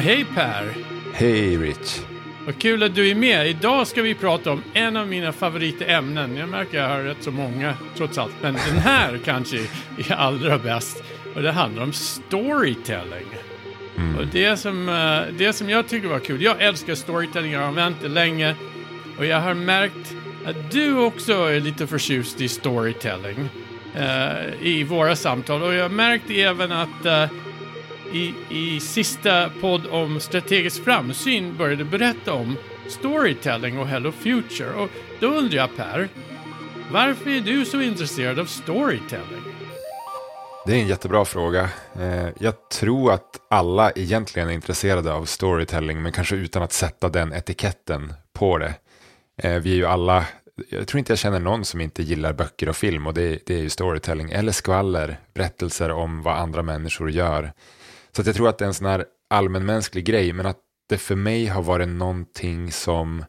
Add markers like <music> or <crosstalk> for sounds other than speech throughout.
Hej Per! Hej Rich! Vad kul att du är med. Idag ska vi prata om en av mina favoritämnen. Jag märker att jag har rätt så många trots allt, men den här kanske är allra bäst. Och det handlar om storytelling. Mm. Och det som, eh, det som jag tycker var kul, jag älskar storytelling, jag har använt det länge. Och jag har märkt att du också är lite förtjust i storytelling uh, i våra samtal. Och jag har märkt även att uh, i, i sista podd om strategisk framsyn började berätta om storytelling och Hello Future. Och då undrar jag Per, varför är du så intresserad av storytelling? Det är en jättebra fråga. Eh, jag tror att alla egentligen är intresserade av storytelling, men kanske utan att sätta den etiketten på det. Eh, vi är ju alla, jag tror inte jag känner någon som inte gillar böcker och film, och det, det är ju storytelling, eller skvaller, berättelser om vad andra människor gör. Så jag tror att det är en sån här allmänmänsklig grej, men att det för mig har varit någonting som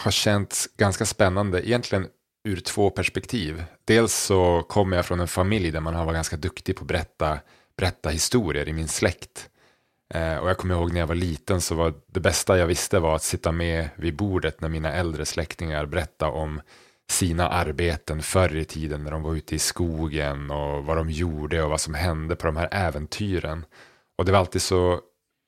har känts ganska spännande, egentligen ur två perspektiv. Dels så kommer jag från en familj där man har varit ganska duktig på att berätta, berätta historier i min släkt. Eh, och jag kommer ihåg när jag var liten så var det bästa jag visste var att sitta med vid bordet när mina äldre släktingar berättade om sina arbeten förr i tiden när de var ute i skogen och vad de gjorde och vad som hände på de här äventyren. Och det var alltid så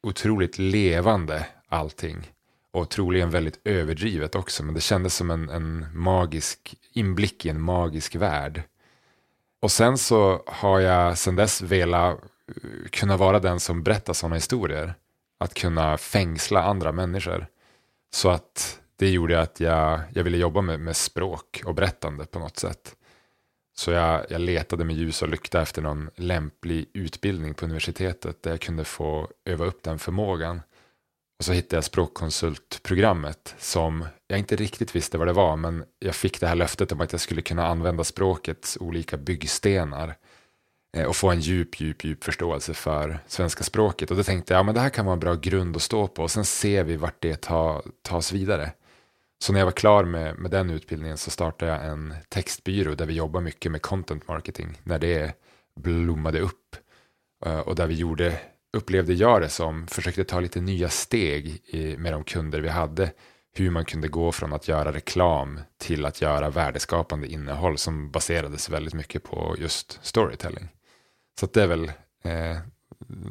otroligt levande allting. Och troligen väldigt överdrivet också, men det kändes som en, en magisk inblick i en magisk värld. Och sen så har jag sen dess velat eh, kunna vara den som berättar sådana historier. Att kunna fängsla andra människor. Så att det gjorde att jag, jag ville jobba med, med språk och berättande på något sätt. Så jag, jag letade med ljus och lykta efter någon lämplig utbildning på universitetet där jag kunde få öva upp den förmågan. Och så hittade jag språkkonsultprogrammet som jag inte riktigt visste vad det var men jag fick det här löftet om att jag skulle kunna använda språkets olika byggstenar eh, och få en djup, djup, djup förståelse för svenska språket. Och då tänkte jag, ja men det här kan vara en bra grund att stå på och sen ser vi vart det ta, tas vidare. Så när jag var klar med, med den utbildningen så startade jag en textbyrå där vi jobbar mycket med content marketing när det blommade upp. Eh, och där vi gjorde, upplevde jag det som, försökte ta lite nya steg i, med de kunder vi hade. Hur man kunde gå från att göra reklam till att göra värdeskapande innehåll som baserades väldigt mycket på just storytelling. Så det är väl eh,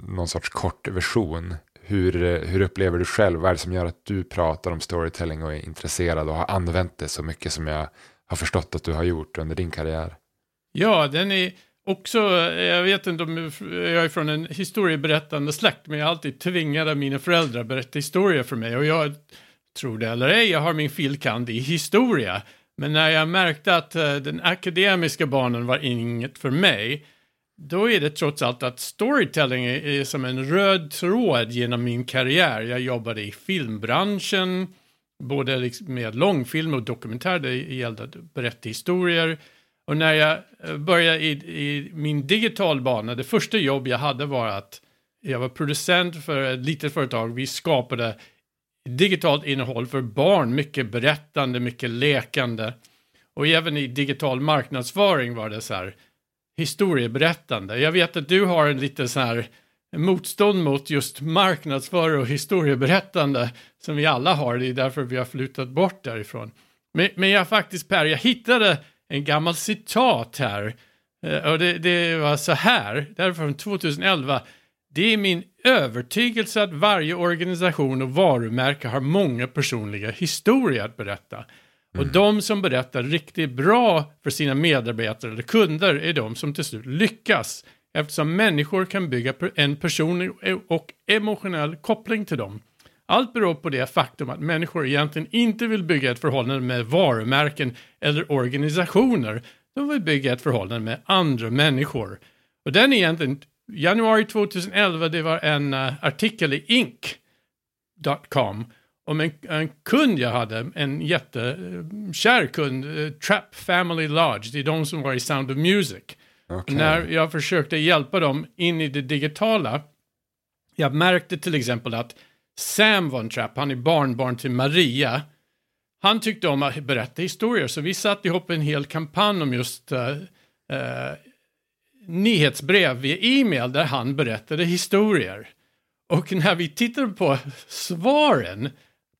någon sorts kort version hur, eh, hur upplever du själv? Vad är det som gör att du pratar om storytelling och är intresserad och har använt det så mycket som jag har förstått att du har gjort under din karriär? Ja, den är också, jag vet inte om jag är från en historieberättande släkt, men jag har alltid tvingat mina föräldrar att berätta historia för mig och jag tror det eller ej, jag har min filkand i historia. Men när jag märkte att eh, den akademiska banan var inget för mig, då är det trots allt att storytelling är, som en röd tråd genom min karriär. Jag jobbade i filmbranschen, både liksom med långfilm och dokumentär, det gällde att berätta historier. Och när jag eh, började i, i min digitalbana, det första jobb jag hade var att jag var producent för ett litet företag. Vi skapade digitalt innehåll för barn, mycket berättande, mycket lekande. Och även i digital marknadsföring var det så här, historieberättande. Jag vet att du har en liten sån här motstånd mot just marknadsföring och historieberättande som vi alla har. Det är därför vi har flyttat bort därifrån. Men, men jag faktiskt Per, jag hittade en gammal citat här. Eh, och det, det var så här, det är från 2011. Det är min övertygelse att varje organisation och varumärke har många personliga historier att berätta. Och mm. de som berättar riktigt bra för sina medarbetare eller kunder är de som till slut lyckas. Eftersom människor kan bygga en personlig och emotionell koppling till dem. Allt beror på det faktum att människor egentligen inte vill bygga ett förhållande med varumärken eller organisationer. De vill bygga ett förhållande med andra människor. Och den egentligen, januari 2011, det var en uh, artikel i Inc.com om en, en kund jag hade, en jättekär kund, uh, Trap Family Lodge, det är de som var i Sound of Music. Okay. När jag försökte hjälpa dem in i det digitala, jag märkte till exempel att Sam var en Trap, han är barnbarn till Maria. Han tyckte om att berätta historier, så vi satte ihop en hel kampanj om just uh, uh, nyhetsbrev via e-mail där han berättade historier. Och när vi tittade på svaren,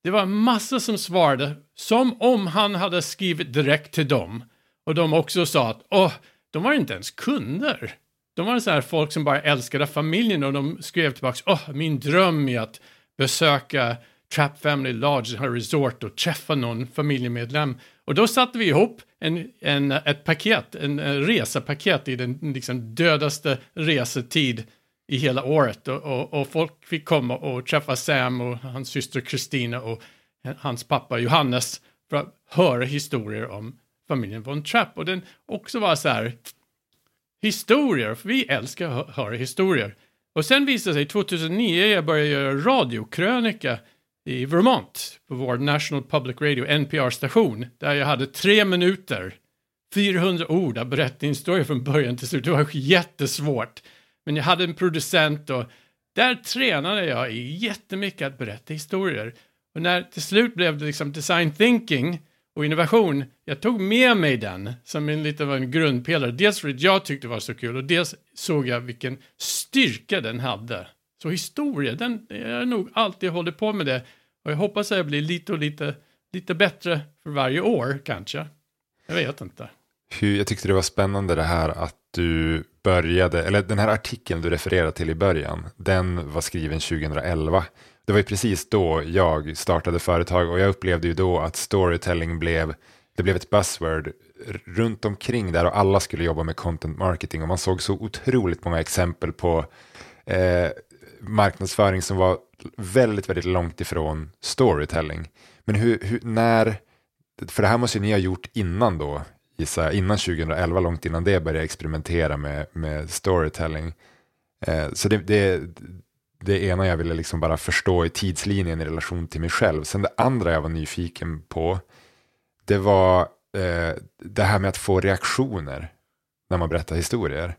det var massa som svarade som om han hade skrivit direkt till dem. Och de också sa att åh, de var inte ens kunder. De var så här folk som bara älskade familjen och de skrev tillbaka, åh, min dröm är att besöka Trap Family Lodge Resort och träffa någon familjemedlem. Och då satte vi ihop en, en, ett paket, en, en resepaket i den liksom dödaste resetid i hela året och, och, och, folk fick komma och träffa Sam och hans syster Kristina och hans pappa Johannes för att höra historier om familjen Von Trapp och den också var så här historier, för vi älskar att höra historier. Och sen visade det sig 2009 jag började göra radiokrönika i Vermont på vår National Public Radio NPR-station där jag hade tre minuter, 400 ord att berätta en historia från början till slut. Det var jättesvårt. Men jag hade en producent och där tränade jag jättemycket att berätta historier. Och när till slut blev det liksom design thinking och innovation, jag tog med mig den som en lite av en grundpelare. Dels för att jag tyckte det var så kul och dels såg jag vilken styrka den hade. Så historia, den, jag har nog alltid hållit på med det och jag hoppas att jag blir lite och lite, lite bättre för varje år kanske. Jag vet inte. Hur, jag tyckte det var spännande det här att du började, eller den här artikeln du refererade till i början, den var skriven 2011. Det var ju precis då jag startade företag och jag upplevde ju då att storytelling blev, det blev ett buzzword runt omkring där och alla skulle jobba med content marketing och man såg så otroligt många exempel på eh, marknadsföring som var väldigt, väldigt långt ifrån storytelling. Men hur, hur, när, för det här måste ju ni ha gjort innan då, gissa, innan 2011, långt innan det började experimentera med, med storytelling. Eh, så det, det, det ena jag ville liksom bara förstå i tidslinjen i relation till mig själv. Sen det andra jag var nyfiken på, det var eh, det här med att få reaktioner när man berättar historier.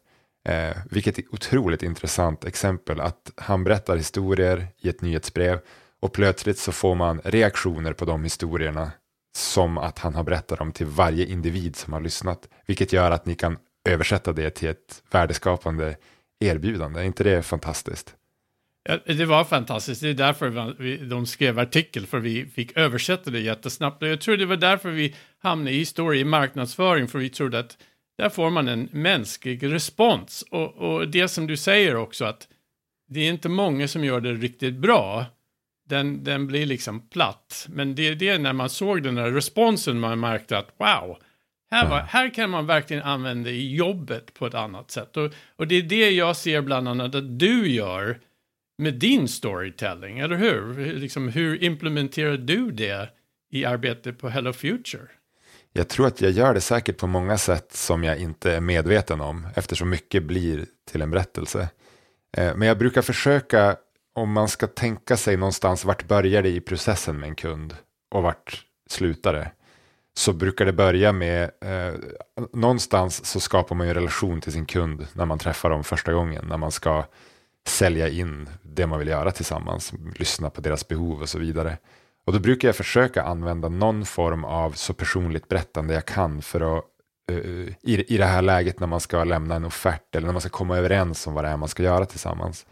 Eh, vilket är otroligt intressant exempel att han berättar historier i ett nyhetsbrev och plötsligt så får man reaktioner på de historierna som att han har berättat dem till varje individ som har lyssnat. Vilket gör att ni kan översätta det till ett värdeskapande erbjudande. Är inte det fantastiskt? Ja, det var fantastiskt. Det är därför vi, de skrev artikel, för vi fick översätta det jättesnabbt. Och jag tror det var därför vi hamnade i historia i marknadsföring, för vi trodde att där får man en mänsklig respons. Och, och det som du säger också, att det är inte många som gör det riktigt bra den, den blir liksom platt. Men det är det när man såg den där responsen man märkte att wow, här, var, här kan man verkligen använda i jobbet på ett annat sätt. Och, och det är det jag ser bland annat att du gör med din storytelling, eller hur? Liksom, hur implementerar du det i arbetet på Hello Future? Jag tror att jag gör det säkert på många sätt som jag inte är medveten om, eftersom mycket blir till en berättelse. Eh, men jag brukar försöka om man ska tänka sig någonstans vart börjar det i processen med en kund och vart slutar det. Så brukar det börja med, eh, någonstans så skapar man ju en relation till sin kund när man träffar dem första gången. När man ska sälja in det man vill göra tillsammans, lyssna på deras behov och så vidare. Och då brukar jag försöka använda någon form av så personligt berättande jag kan för att uh, i, i det här läget när man ska lämna en offert eller när man ska komma överens om vad det är man ska göra tillsammans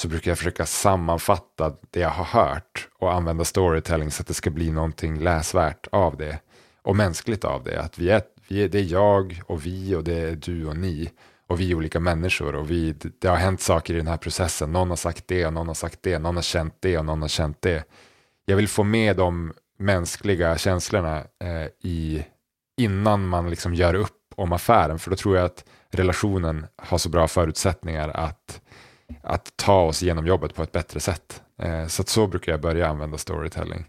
så brukar jag försöka sammanfatta det jag har hört och använda storytelling så att det ska bli någonting läsvärt av det och mänskligt av det. Att vi är, vi är, det är jag och vi och det är du och ni och vi är olika människor och vi, det har hänt saker i den här processen. Någon har sagt det och någon har sagt det, någon har känt det och någon har känt det. Jag vill få med de mänskliga känslorna eh, i, innan man liksom gör upp om affären för då tror jag att relationen har så bra förutsättningar att att ta oss igenom jobbet på ett bättre sätt. Eh, så så brukar jag börja använda storytelling.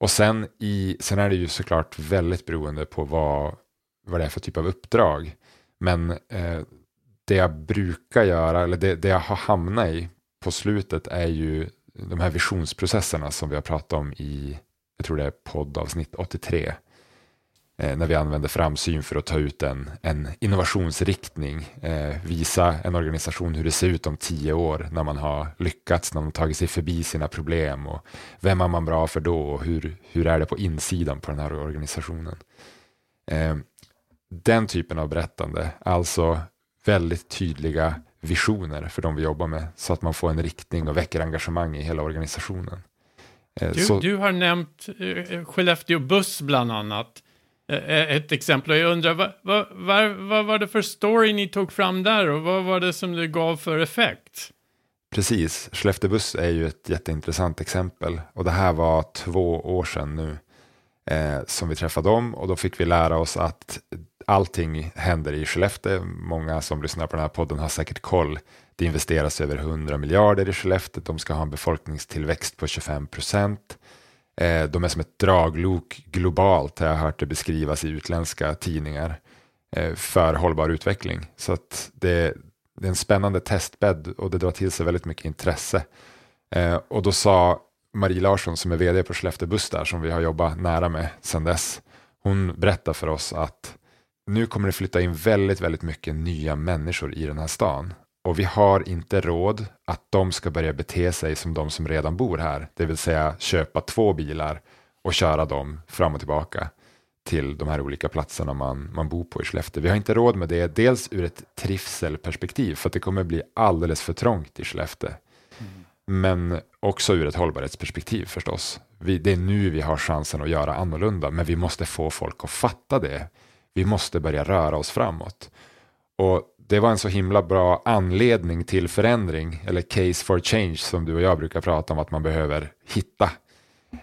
Och sen, i, sen är det ju såklart väldigt beroende på vad, vad det är för typ av uppdrag. Men eh, det jag brukar göra, eller det, det jag har hamnat i på slutet är ju de här visionsprocesserna som vi har pratat om i, jag tror det är poddavsnitt 83 när vi använder framsyn för att ta ut en, en innovationsriktning, eh, visa en organisation hur det ser ut om tio år när man har lyckats, när man tagit sig förbi sina problem och vem är man bra för då och hur, hur är det på insidan på den här organisationen. Eh, den typen av berättande, alltså väldigt tydliga visioner för de vi jobbar med så att man får en riktning och väcker engagemang i hela organisationen. Eh, du, du har nämnt eh, Skellefteå Buss bland annat. Eh, eh, ett exempel. Jag undrar, vad, vad, vad, vad var det för story ni tog fram där och vad var det som det gav för effekt? Precis, Skellefteå Buss är ju ett jätteintressant exempel och det här var två år sedan nu eh, som vi träffade dem och då fick vi lära oss att allting händer i Skellefteå. Många som lyssnar på den här podden har säkert koll. Det investeras över 100 miljarder i Skellefteå. De ska ha en befolkningstillväxt på 25 procent. Eh, de är som ett draglok globalt, har jag hört det beskrivas i utländska tidningar, eh, för hållbar utveckling. Så att det, det är en spännande testbädd och det drar till sig väldigt mycket intresse. Eh, och då sa Marie Larsson som är vd på Skellefteå Buss där, som vi har jobbat nära med sedan dess, hon berättar för oss att nu kommer det flytta in väldigt, väldigt mycket nya människor i den här stan. Och vi har inte råd att de ska börja bete sig som de som redan bor här. Det vill säga köpa två bilar och köra dem fram och tillbaka till de här olika platserna man, man bor på i Skellefteå. Vi har inte råd med det, dels ur ett trivselperspektiv, för att det kommer bli alldeles för trångt i Skellefteå. Mm. Men också ur ett hållbarhetsperspektiv förstås. Vi, det är nu vi har chansen att göra annorlunda, men vi måste få folk att fatta det. Vi måste börja röra oss framåt. Och det var en så himla bra anledning till förändring, eller case for change som du och jag brukar prata om att man behöver hitta.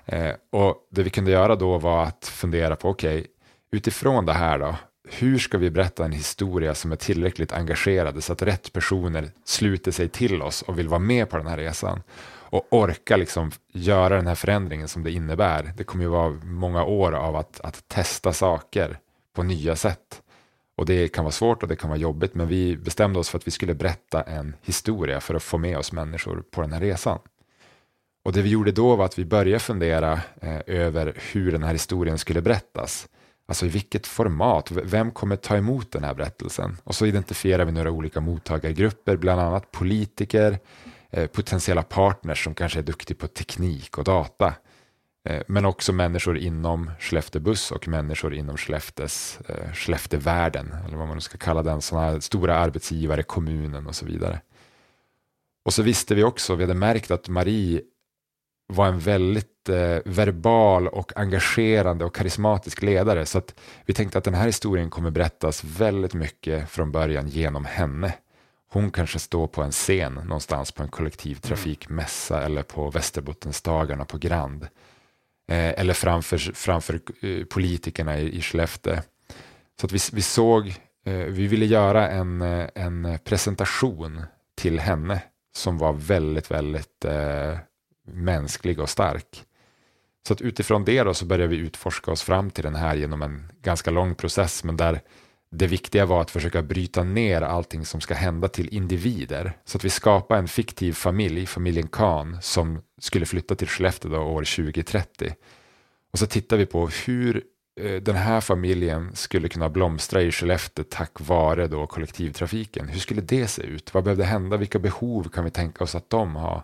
Eh, och det vi kunde göra då var att fundera på, okej, okay, utifrån det här då, hur ska vi berätta en historia som är tillräckligt engagerade så att rätt personer sluter sig till oss och vill vara med på den här resan och orka liksom göra den här förändringen som det innebär. Det kommer ju vara många år av att, att testa saker på nya sätt. Och det kan vara svårt och det kan vara jobbigt, men vi bestämde oss för att vi skulle berätta en historia för att få med oss människor på den här resan. Och det vi gjorde då var att vi började fundera eh, över hur den här historien skulle berättas. Alltså i vilket format, vem kommer ta emot den här berättelsen? Och så identifierar vi några olika mottagargrupper, bland annat politiker, eh, potentiella partners som kanske är duktiga på teknik och data. Eh, men också människor inom Skellefteå Buss och människor inom Skellefteås, eh, Skellefteåvärlden, eller vad man nu ska kalla den, sådana stora arbetsgivare, kommunen och så vidare. Och så visste vi också, vi hade märkt att Marie var en väldigt eh, verbal och engagerande och karismatisk ledare. Så att vi tänkte att den här historien kommer berättas väldigt mycket från början genom henne. Hon kanske står på en scen någonstans på en kollektivtrafikmässa mm. eller på Västerbottensdagarna på Grand. Eh, eller framför, framför eh, politikerna i, i Skellefteå. Så att vi, vi såg, eh, vi ville göra en, en presentation till henne som var väldigt, väldigt eh, mänsklig och stark. Så att utifrån det då så började vi utforska oss fram till den här genom en ganska lång process, men där det viktiga var att försöka bryta ner allting som ska hända till individer. Så att vi skapade en fiktiv familj, familjen Kahn, som skulle flytta till Skellefteå då år 2030. Och så tittar vi på hur eh, den här familjen skulle kunna blomstra i Skellefteå tack vare då kollektivtrafiken. Hur skulle det se ut? Vad behövde hända? Vilka behov kan vi tänka oss att de har?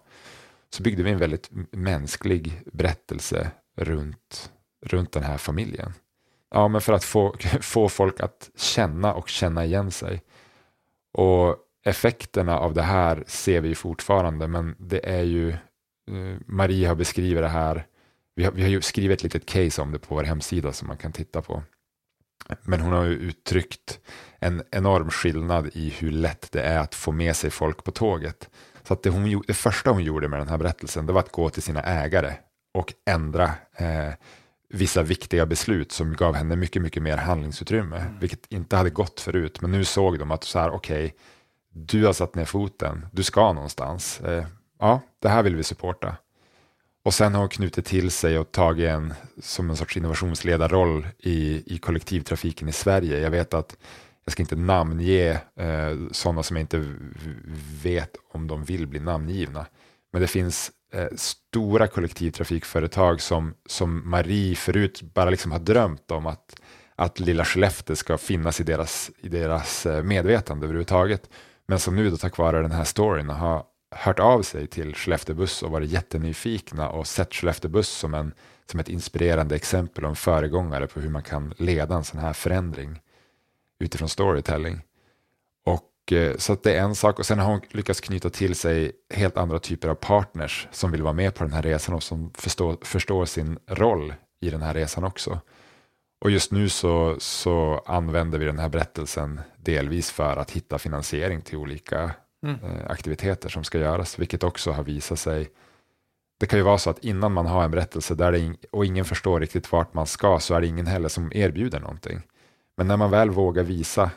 så byggde vi en väldigt mänsklig berättelse runt, runt den här familjen. Ja, men för att få, <laughs> få folk att känna och känna igen sig. Och effekterna av det här ser vi fortfarande, men det är ju, eh, Marie har beskrivit det här, vi har, vi har ju skrivit ett litet case om det på vår hemsida som man kan titta på. Men hon har ju uttryckt en enorm skillnad i hur lätt det är att få med sig folk på tåget. Så att det, hon, det första hon gjorde med den här berättelsen det var att gå till sina ägare och ändra eh, vissa viktiga beslut som gav henne mycket, mycket mer handlingsutrymme, mm. vilket inte hade gått förut. Men nu såg de att så här, okej, okay, du har satt ner foten, du ska någonstans. Eh, ja, det här vill vi supporta. Och sen har hon knutit till sig och tagit en som en sorts innovationsledarroll i, i kollektivtrafiken i Sverige. Jag vet att jag ska inte namnge eh, sådana som jag inte vet om de vill bli namngivna. Men det finns Eh, stora kollektivtrafikföretag som, som Marie förut bara liksom har drömt om att, att lilla Skellefteå ska finnas i deras, i deras eh, medvetande överhuvudtaget. Men som nu då tack vare den här storyn har hört av sig till Skellefteå Buss och varit jättenyfikna och sett Skellefteå Buss som, en, som ett inspirerande exempel och en föregångare på hur man kan leda en sån här förändring utifrån storytelling. Eh, så det är en sak och sen har hon lyckats knyta till sig helt andra typer av partners som vill vara med på den här resan och som förstår, förstår sin roll i den här resan också. Och just nu så, så använder vi den här berättelsen delvis för att hitta finansiering till olika mm. eh, aktiviteter som ska göras, vilket också har visat sig. Det kan ju vara så att innan man har en berättelse där in, och ingen förstår riktigt vart man ska så är det ingen heller som erbjuder någonting. Men när man väl vågar visa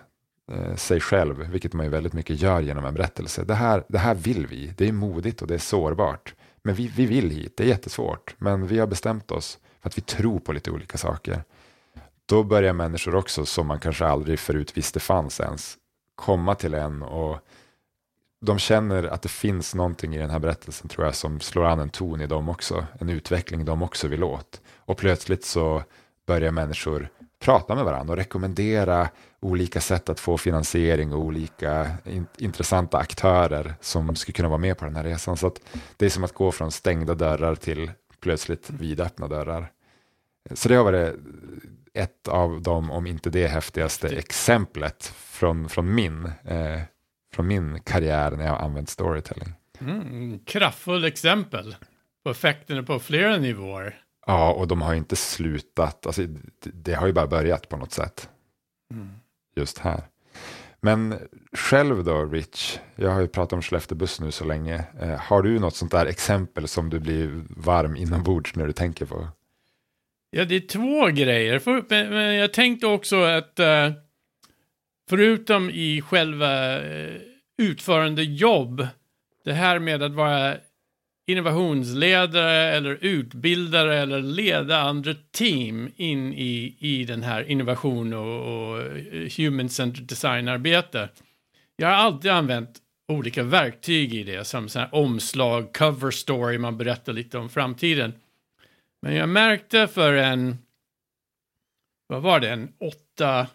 eh, sig själv, vilket man ju väldigt mycket gör genom en berättelse, det här, det här vill vi, det är modigt och det är sårbart. Men vi, vi vill hit, det är jättesvårt, men vi har bestämt oss för att vi tror på lite olika saker. Då börjar människor också, som man kanske aldrig förut visste fanns ens, komma till en och de känner att det finns någonting i den här berättelsen tror jag som slår an en ton i dem också, en utveckling de också vill åt. Och plötsligt så börjar människor prata med varandra och rekommendera olika sätt att få finansiering och olika in intressanta aktörer som skulle kunna vara med på den här resan. Så det är som att gå från stängda dörrar till plötsligt vidöppna dörrar. Så det har varit ett av dem, om inte det häftigaste exemplet från, från, min, eh, från min karriär när jag har använt storytelling. Mm, kraftfull exempel på effekterna på flera nivåer. Ja, och de har inte slutat. Alltså, det, det har ju bara börjat på något sätt. Mm. Just här. Men själv då, Rich, jag har ju pratat om Skellefteåbuss nu så länge. Eh, har du något sånt där exempel som du blir varm inombords när du tänker på? Ja, det är två grejer. För, men jag tänkte också att eh, förutom i själva uh, utförande jobb, det här med att vara innovationsledare eller utbildare eller leda andra team in i, i den här innovation och, och eh, human-centered design-arbete. Jag har alltid använt olika verktyg i det, som så här omslag, cover story, man berättar lite om framtiden. Men jag märkte för en, vad var det, en åtta,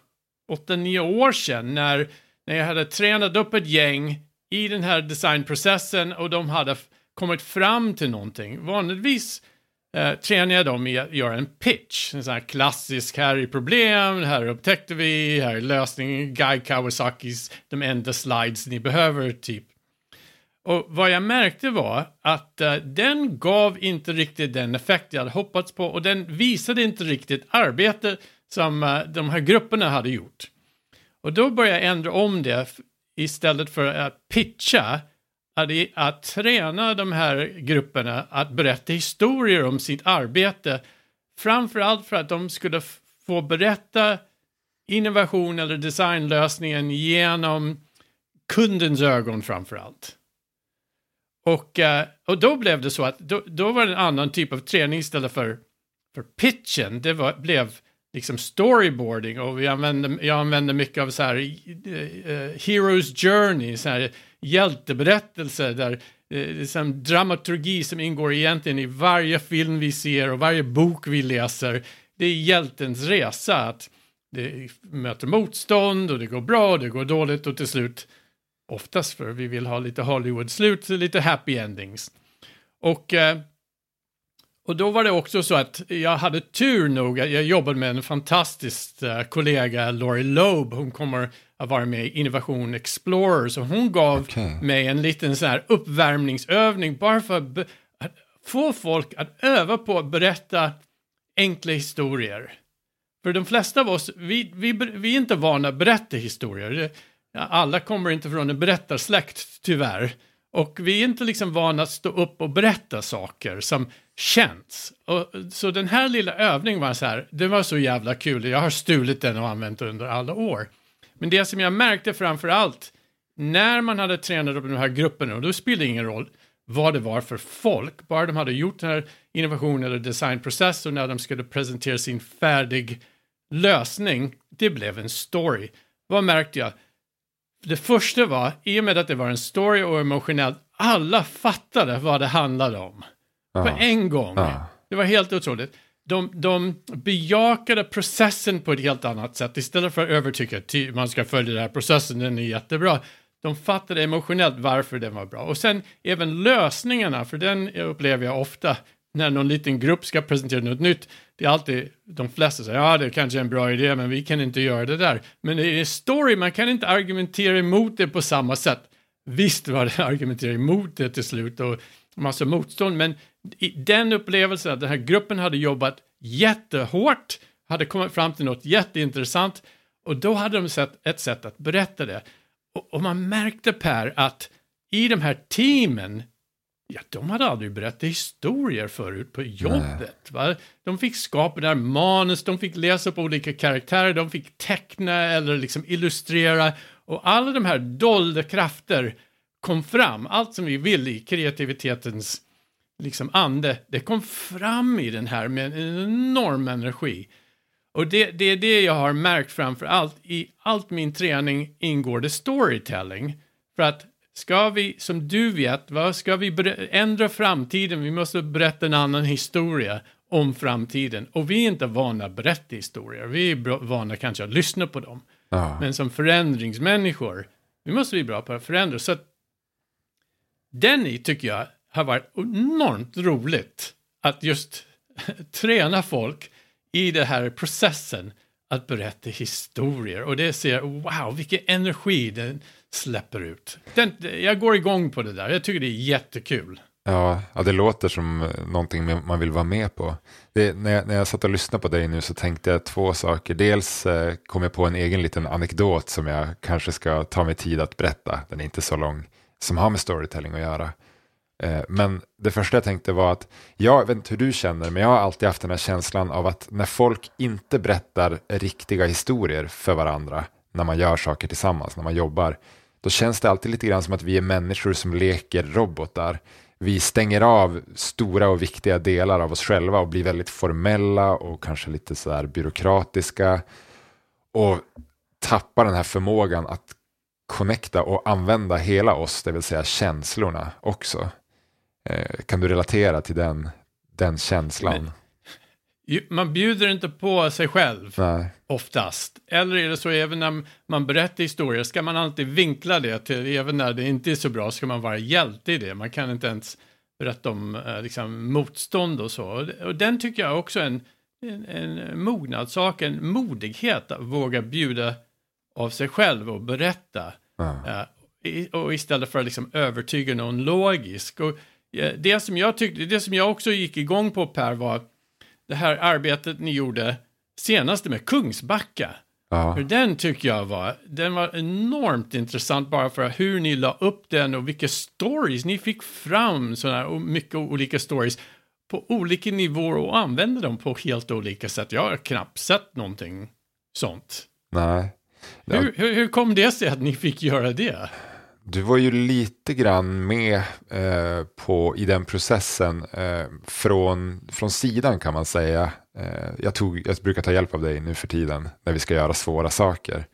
åtta, nio år sedan när, när jag hade tränat upp ett gäng i den här designprocessen och de hade kommit fram till någonting. Vanligtvis eh, tränar jag dem i att göra en pitch. En sån här klassisk, här är problem, här upptäckte vi, här är lösningen, Guy Kawasakis, de enda slides ni behöver, typ. Och vad jag märkte var att uh, den gav inte riktigt den effekt jag hade hoppats på och den visade inte riktigt arbete som uh, de här grupperna hade gjort. Och då började jag ändra om det istället för att pitcha, att, att träna de här grupperna att berätta historier om sitt arbete. Framförallt för att de skulle få berätta innovation eller designlösningen genom kundens ögon framförallt. Och, eh, och då blev det så att då, då var det en annan typ av träning istället för, för pitchen. Det var, blev liksom storyboarding och vi använde, jag använde mycket av så här uh, Heroes Journey, så här hjälteberättelser där liksom dramaturgi som ingår egentligen i varje film vi ser och varje bok vi läser. Det är hjältens resa, att det möter motstånd och det går bra och det går dåligt och till slut Oftast för vi vill ha lite Hollywood-slut, lite happy endings. Och, eh, och då var det också så att jag hade tur nog, jag jobbade med en fantastisk eh, kollega, Laurie Loeb, hon kommer att vara med i Innovation Explorer, så hon gav okay. mig en liten så här uppvärmningsövning bara för att få folk att öva på att berätta enkla historier. För de flesta av oss, vi, vi, vi är inte vana att berätta historier alla kommer inte från en berättarsläkt tyvärr. Och vi är inte liksom vana att stå upp och berätta saker som känns. Och, så den här lilla övningen var så här, det var så jävla kul. Jag har stulit den och använt den under alla år. Men det som jag märkte framför allt, när man hade tränat upp de här grupperna, och då spelade det ingen roll vad det var för folk, bara de hade gjort den här innovation eller designprocess och när de skulle presentera sin färdig lösning, det blev en story. Vad märkte jag? Det första var, i och med att det var en story och emotionellt, alla fattade vad det handlade om. På en gång. Det var helt otroligt. De, de bejakade processen på ett helt annat sätt. Istället för att övertyga att man ska följa den här processen, den är jättebra. De fattade emotionellt varför den var bra. Och sen även lösningarna, för den upplever jag ofta när någon liten grupp ska presentera något nytt, det är alltid de flesta säger ja det kanske är en bra idé men vi kan inte göra det där. Men i en story, man kan inte argumentera emot det på samma sätt. Visst var det <laughs> argumentera emot det till slut och massa motstånd, men den upplevelsen att den här gruppen hade jobbat jättehårt, hade kommit fram till något jätteintressant och då hade de sett ett sätt att berätta det. Och, och man märkte Per att i de här teamen Ja, de hade aldrig berättat historier förut på jobbet. Va? De fick skapa där manus, de fick läsa på olika karaktärer, de fick teckna eller liksom illustrera. Och alla de här dolda krafter kom fram. Allt som vi vill i kreativitetens liksom ande, det kom fram i den här med en enorm energi. Och det, det är det jag har märkt framför allt. I allt min träning ingår det storytelling. För att Ska vi, som du vet, va, ska vi ändra framtiden, vi måste berätta en annan historia om framtiden. Och vi är inte vana att berätta historier, vi är vana kanske att lyssna på dem. Ja. Men som förändringsmänniskor, vi måste bli bra på att förändra. Så att Denny tycker jag har varit enormt roligt att just <laughs> träna folk i den här processen att berätta historier. Och det ser, wow, vilken energi den släpper ut. Den, jag går igång på det där, jag tycker det är jättekul. Ja, ja, det låter som eh, någonting man vill vara med på. Det, när, jag, när jag satt och lyssnade på dig nu så tänkte jag två saker. Dels eh, kom jag på en egen liten anekdot som jag kanske ska ta mig tid att berätta. Den är inte så lång, som har med storytelling att göra. Eh, men det första jag tänkte var att, jag vet inte hur du känner, men jag har alltid haft den här känslan av att när folk inte berättar riktiga historier för varandra, när man gör saker tillsammans, när man jobbar, då känns det alltid lite grann som att vi är människor som leker robotar. Vi stänger av stora och viktiga delar av oss själva och blir väldigt formella och kanske lite sådär byråkratiska. Och tappar den här förmågan att connecta och använda hela oss, det vill säga känslorna också. Eh, kan du relatera till den, den känslan? Men, man bjuder inte på sig själv Nej. oftast. Eller är det så även när man berättar historier ska man alltid vinkla det till, även när det inte är så bra ska man vara hjälte i det. Man kan inte ens berätta om eh, liksom, motstånd och så. Och den tycker jag också är en, en, en mognadssak, en modighet att våga bjuda av sig själv och berätta. Ja. Uh, och istället för att liksom övertyga någon logisk. Och, det som jag tyckte, det som jag också gick igång på Per var det här arbetet ni gjorde senast med Kungsbacka. Ja. För den tycker jag var, den var enormt intressant bara för hur ni la upp den och vilka stories ni fick fram, sådana mycket olika stories på olika nivåer och använde dem på helt olika sätt. Jag har knappt sett någonting sånt. Nej. Hur, hur, hur kom det sig att ni fick göra det? Du var ju lite grann med eh, på, i den processen eh, från, från sidan kan man säga. Eh, jag, tog, jag brukar ta hjälp av dig nu för tiden när vi ska göra svåra saker.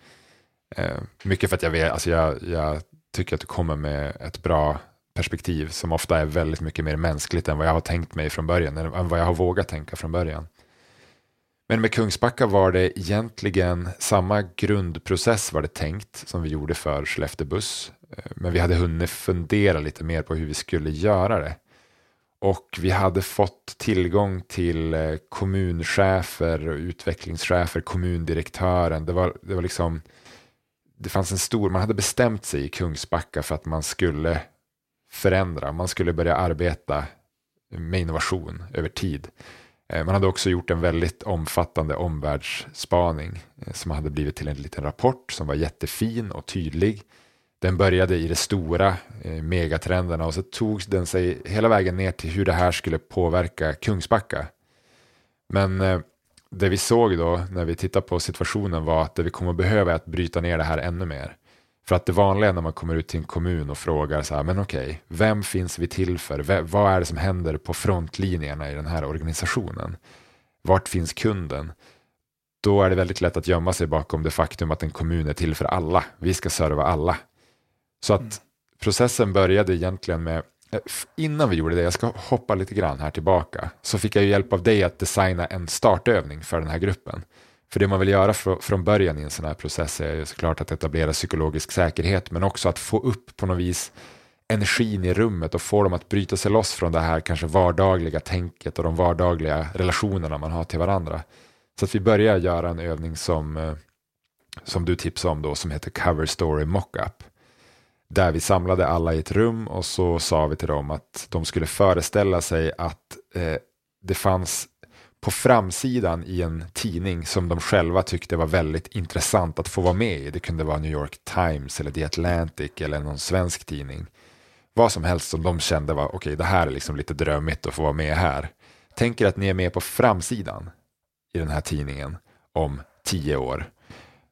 Eh, mycket för att jag, vet, alltså jag, jag tycker att du kommer med ett bra perspektiv som ofta är väldigt mycket mer mänskligt än vad jag har tänkt mig från början, än vad jag har vågat tänka från början. Men med Kungsbacka var det egentligen samma grundprocess var det tänkt som vi gjorde för Skellefteå buss. Eh, men vi hade hunnit fundera lite mer på hur vi skulle göra det. Och vi hade fått tillgång till eh, kommunchefer och utvecklingschefer, kommundirektören. Det var, det var liksom, det fanns en stor, man hade bestämt sig i Kungsbacka för att man skulle förändra, man skulle börja arbeta med innovation över tid. Eh, man hade också gjort en väldigt omfattande omvärldsspaning eh, som hade blivit till en liten rapport som var jättefin och tydlig den började i det stora, eh, megatrenderna och så tog den sig hela vägen ner till hur det här skulle påverka Kungsbacka. Men det vi såg då när vi tittade på situationen var att det vi kommer behöva är att bryta ner det här ännu mer. För att det vanliga när man kommer ut till en kommun och frågar så här, men okej, vem finns vi till för? V vad är det som händer på frontlinjerna i den här organisationen? Vart finns kunden? Då är det väldigt lätt att gömma sig bakom det faktum att en kommun är till för alla. Vi ska serva alla. Så att mm. processen började egentligen med, eh, innan vi gjorde det, jag ska hoppa lite grann här tillbaka, så fick jag hjälp av dig att designa en startövning för den här gruppen. För det man vill göra från början i en sån här process är såklart att etablera psykologisk säkerhet, men också att få upp på något vis energin i rummet och få dem att bryta sig loss från det här kanske vardagliga tänket och de vardagliga relationerna man har till varandra. Så att vi börjar göra en övning som, eh, som du tipsade om då som heter Cover Story Mockup. Där vi samlade alla i ett rum och så sa vi till dem att de skulle föreställa sig att eh, det fanns på framsidan i en tidning som de själva tyckte var väldigt intressant att få vara med i. Det kunde vara New York Times eller The Atlantic eller någon svensk tidning. Vad som helst som de kände var okej, okay, det här är liksom lite drömmigt att få vara med här. Tänk er att ni är med på framsidan i den här tidningen om tio år.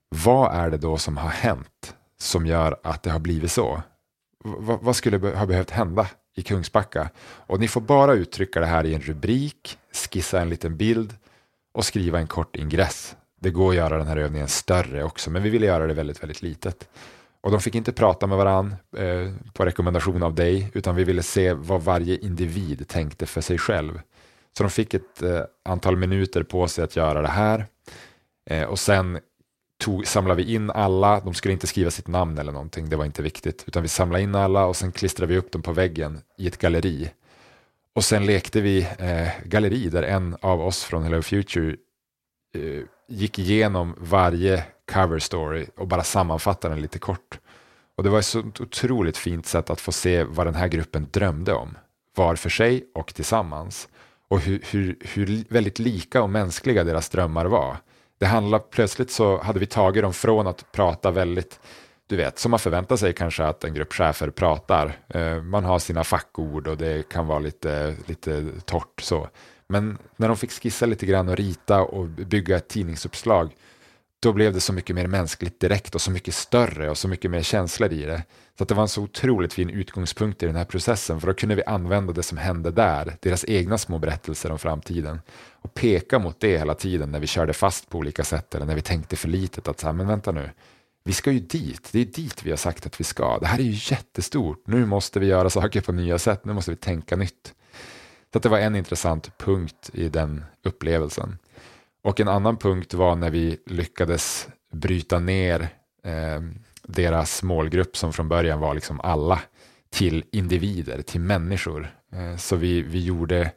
Vad är det då som har hänt som gör att det har blivit så? V vad skulle ha behövt hända i Kungsbacka? Och ni får bara uttrycka det här i en rubrik, skissa en liten bild och skriva en kort ingress. Det går att göra den här övningen större också, men vi ville göra det väldigt, väldigt litet. Och de fick inte prata med varandra eh, på rekommendation av dig, utan vi ville se vad varje individ tänkte för sig själv. Så de fick ett eh, antal minuter på sig att göra det här. Eh, och sen tog, samlade vi in alla, de skulle inte skriva sitt namn eller någonting, det var inte viktigt, utan vi samlade in alla och sen klistrade vi upp dem på väggen i ett galleri. Och sen lekte vi eh, galleri där en av oss från Hello Future eh, gick igenom varje cover story och bara sammanfattade den lite kort. Och det var ett så otroligt fint sätt att få se vad den här gruppen drömde om, var för sig och tillsammans. Och hur, hur, hur väldigt lika och mänskliga deras drömmar var. Det handlar, plötsligt så hade vi tagit dem från att prata väldigt, du vet, som man förväntar sig kanske att en grupp chefer pratar. Eh, man har sina fackord och det kan vara lite, lite torrt så. Men när de fick skissa lite grann och rita och bygga ett tidningsuppslag, då blev det så mycket mer mänskligt direkt och så mycket större och så mycket mer känslor i det. Så att det var en så otroligt fin utgångspunkt i den här processen, för då kunde vi använda det som hände där, deras egna små berättelser om framtiden, och peka mot det hela tiden när vi körde fast på olika sätt eller när vi tänkte för litet att så här, men vänta nu, vi ska ju dit, det är dit vi har sagt att vi ska, det här är ju jättestort, nu måste vi göra saker på nya sätt, nu måste vi tänka nytt. Så att det var en intressant punkt i den upplevelsen. Och en annan punkt var när vi lyckades bryta ner eh, deras målgrupp som från början var liksom alla till individer, till människor. Eh, så vi, vi gjorde,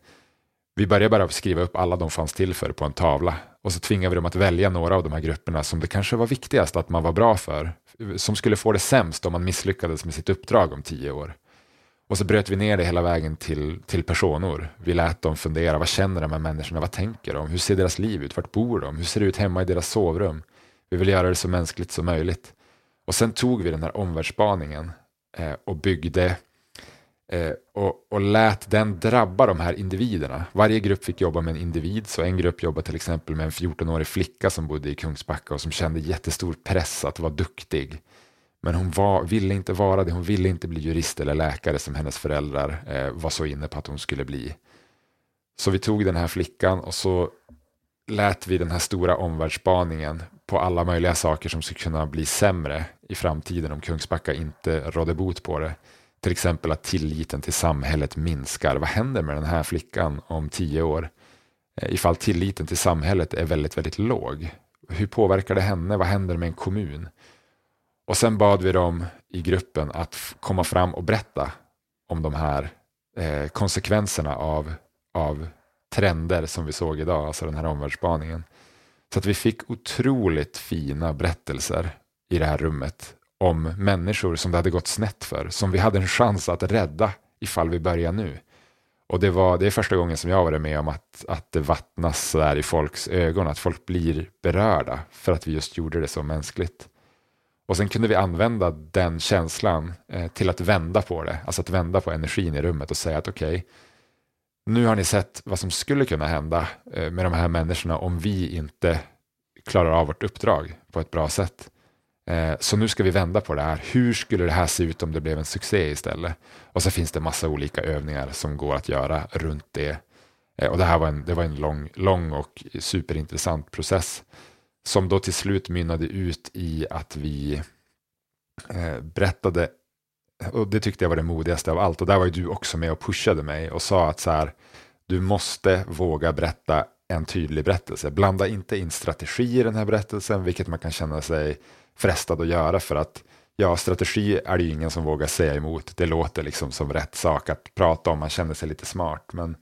vi började bara skriva upp alla de fanns till för på en tavla och så tvingade vi dem att välja några av de här grupperna som det kanske var viktigast att man var bra för, som skulle få det sämst om man misslyckades med sitt uppdrag om tio år. Och så bröt vi ner det hela vägen till, till personer. Vi lät dem fundera, vad känner de här människorna, vad tänker de, hur ser deras liv ut, vart bor de, hur ser det ut hemma i deras sovrum. Vi vill göra det så mänskligt som möjligt. Och sen tog vi den här omvärldsspaningen eh, och byggde eh, och, och lät den drabba de här individerna. Varje grupp fick jobba med en individ, så en grupp jobbade till exempel med en 14-årig flicka som bodde i Kungsbacka och som kände jättestor press att vara duktig. Men hon var, ville inte vara det, hon ville inte bli jurist eller läkare som hennes föräldrar eh, var så inne på att hon skulle bli. Så vi tog den här flickan och så lät vi den här stora omvärldsspaningen på alla möjliga saker som skulle kunna bli sämre i framtiden om Kungsbacka inte rådde bot på det. Till exempel att tilliten till samhället minskar. Vad händer med den här flickan om tio år? Eh, ifall tilliten till samhället är väldigt, väldigt låg. Hur påverkar det henne? Vad händer med en kommun? Och sen bad vi dem i gruppen att komma fram och berätta om de här eh, konsekvenserna av, av trender som vi såg idag, alltså den här omvärldsspaningen. Så att vi fick otroligt fina berättelser i det här rummet om människor som det hade gått snett för, som vi hade en chans att rädda ifall vi börjar nu. Och det, var, det är första gången som jag varit med om att, att det vattnas där i folks ögon, att folk blir berörda för att vi just gjorde det så mänskligt. Och sen kunde vi använda den känslan eh, till att vända på det, alltså att vända på energin i rummet och säga att okej, okay, nu har ni sett vad som skulle kunna hända eh, med de här människorna om vi inte klarar av vårt uppdrag på ett bra sätt. Eh, så nu ska vi vända på det här. Hur skulle det här se ut om det blev en succé istället? Och så finns det massa olika övningar som går att göra runt det. Eh, och det här var en, det var en lång, lång och superintressant process som då till slut mynnade ut i att vi berättade och det tyckte jag var det modigaste av allt. Och där var ju du också med och pushade mig och sa att så här, du måste våga berätta en tydlig berättelse. Blanda inte in strategi i den här berättelsen, vilket man kan känna sig frestad att göra för att Ja, strategi är det ju ingen som vågar säga emot. Det låter liksom som rätt sak att prata om, man känner sig lite smart. Men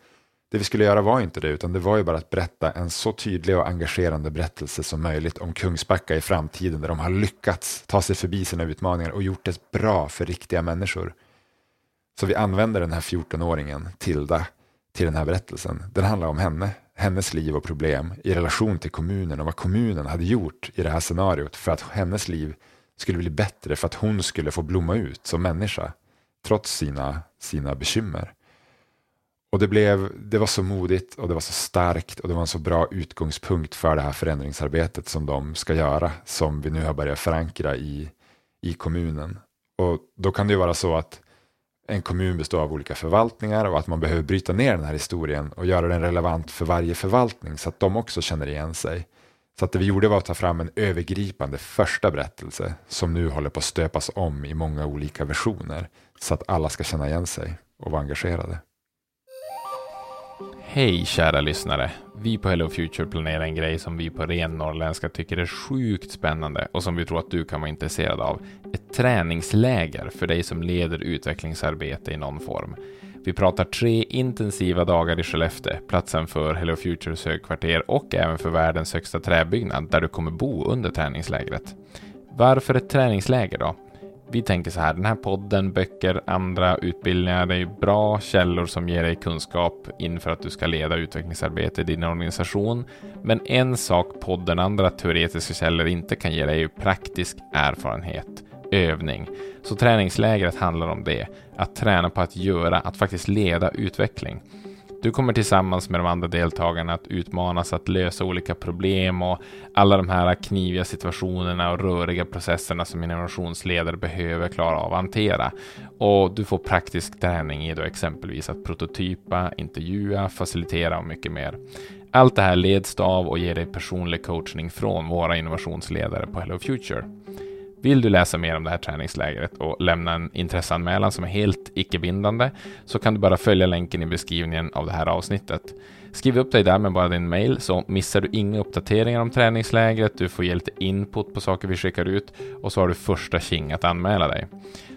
det vi skulle göra var inte det, utan det var ju bara att berätta en så tydlig och engagerande berättelse som möjligt om Kungsbacka i framtiden, där de har lyckats ta sig förbi sina utmaningar och gjort det bra för riktiga människor. Så vi använder den här 14-åringen, Tilda, till den här berättelsen. Den handlar om henne, hennes liv och problem i relation till kommunen och vad kommunen hade gjort i det här scenariot för att hennes liv skulle bli bättre för att hon skulle få blomma ut som människa trots sina, sina bekymmer. Och det, blev, det var så modigt och det var så starkt och det var en så bra utgångspunkt för det här förändringsarbetet som de ska göra som vi nu har börjat förankra i, i kommunen. Och då kan det ju vara så att en kommun består av olika förvaltningar och att man behöver bryta ner den här historien och göra den relevant för varje förvaltning så att de också känner igen sig. Så att det vi gjorde var att ta fram en övergripande första berättelse som nu håller på att stöpas om i många olika versioner så att alla ska känna igen sig och vara engagerade. Hej kära lyssnare! Vi på Hello Future planerar en grej som vi på ren norrländska tycker är sjukt spännande och som vi tror att du kan vara intresserad av. Ett träningsläger för dig som leder utvecklingsarbete i någon form. Vi pratar tre intensiva dagar i Skellefteå, platsen för Hello Futures högkvarter och även för världens högsta träbyggnad där du kommer bo under träningslägret. Varför ett träningsläger då? Vi tänker så här, den här podden, böcker, andra utbildningar är bra källor som ger dig kunskap inför att du ska leda utvecklingsarbete i din organisation. Men en sak podden andra teoretiska källor inte kan ge dig är praktisk erfarenhet, övning. Så träningslägret handlar om det, att träna på att göra, att faktiskt leda utveckling. Du kommer tillsammans med de andra deltagarna att utmanas att lösa olika problem och alla de här kniviga situationerna och röriga processerna som innovationsledare behöver klara av att hantera. Och du får praktisk träning i då exempelvis att prototypa, intervjua, facilitera och mycket mer. Allt det här leds av och ger dig personlig coachning från våra innovationsledare på Hello Future. Vill du läsa mer om det här träningslägret och lämna en intresseanmälan som är helt icke-bindande så kan du bara följa länken i beskrivningen av det här avsnittet. Skriv upp dig där med bara din mail så missar du inga uppdateringar om träningslägret, du får ge lite input på saker vi skickar ut och så har du första tjing att anmäla dig.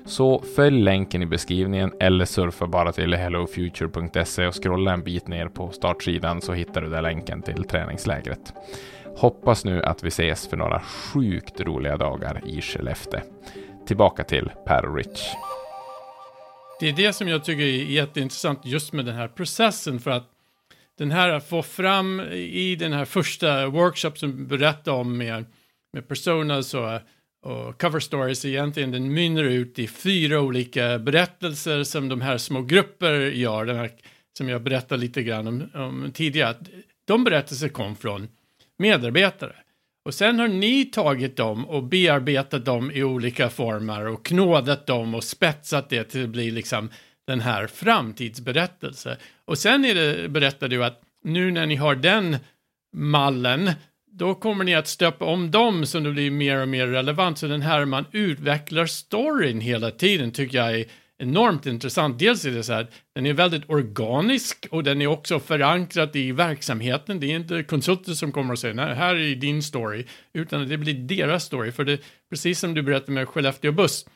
Så följ länken i beskrivningen eller surfa bara till hellofuture.se och scrolla en bit ner på startsidan så hittar du där länken till träningslägret. Hoppas nu att vi ses för några sjukt roliga dagar i Skellefteå. Tillbaka till Per och Rich. Det är det som jag tycker är jätteintressant just med den här processen för att den här att få fram i den här första workshop som berättar om med, med personas och, och cover stories egentligen den mynnar ut i fyra olika berättelser som de här små grupper gör, den här, som jag berättade lite grann om, om tidigare. De berättelser kom från medarbetare. Och sen har ni tagit dem och bearbetat dem i olika former och knådat dem och spetsat det till att bli liksom den här framtidsberättelse. Och sen är det, berättar du att nu när ni har den mallen, då kommer ni att stöpa om dem så det blir mer och mer relevant. Så den här man utvecklar storyn hela tiden tycker jag är enormt intressant. Dels är det så här, den är väldigt organisk och den är också förankrad i verksamheten. Det är inte konsulter som kommer och säger, nej, här är din story, utan det blir deras story. För det, precis som du berättade med Skellefteå Buss,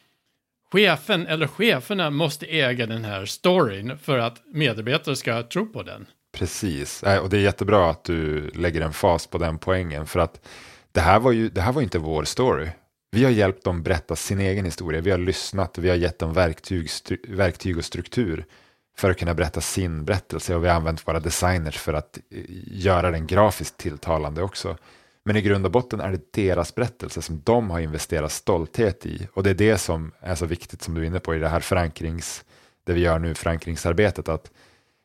chefen eller cheferna måste äga den här storyn för att medarbetare ska tro på den. Precis, och det är jättebra att du lägger en fas på den poängen, för att det här var ju det här var inte vår story. Vi har hjälpt dem berätta sin egen historia, vi har lyssnat. Och vi har gett dem verktyg, verktyg och struktur för att kunna berätta sin berättelse. Och vi har använt våra designers för att eh, göra den grafiskt tilltalande också. Men i grund och botten är det deras berättelse som de har investerat stolthet i. Och det är det som är så viktigt som du är inne på i det här förankrings, det vi gör nu, förankringsarbetet, att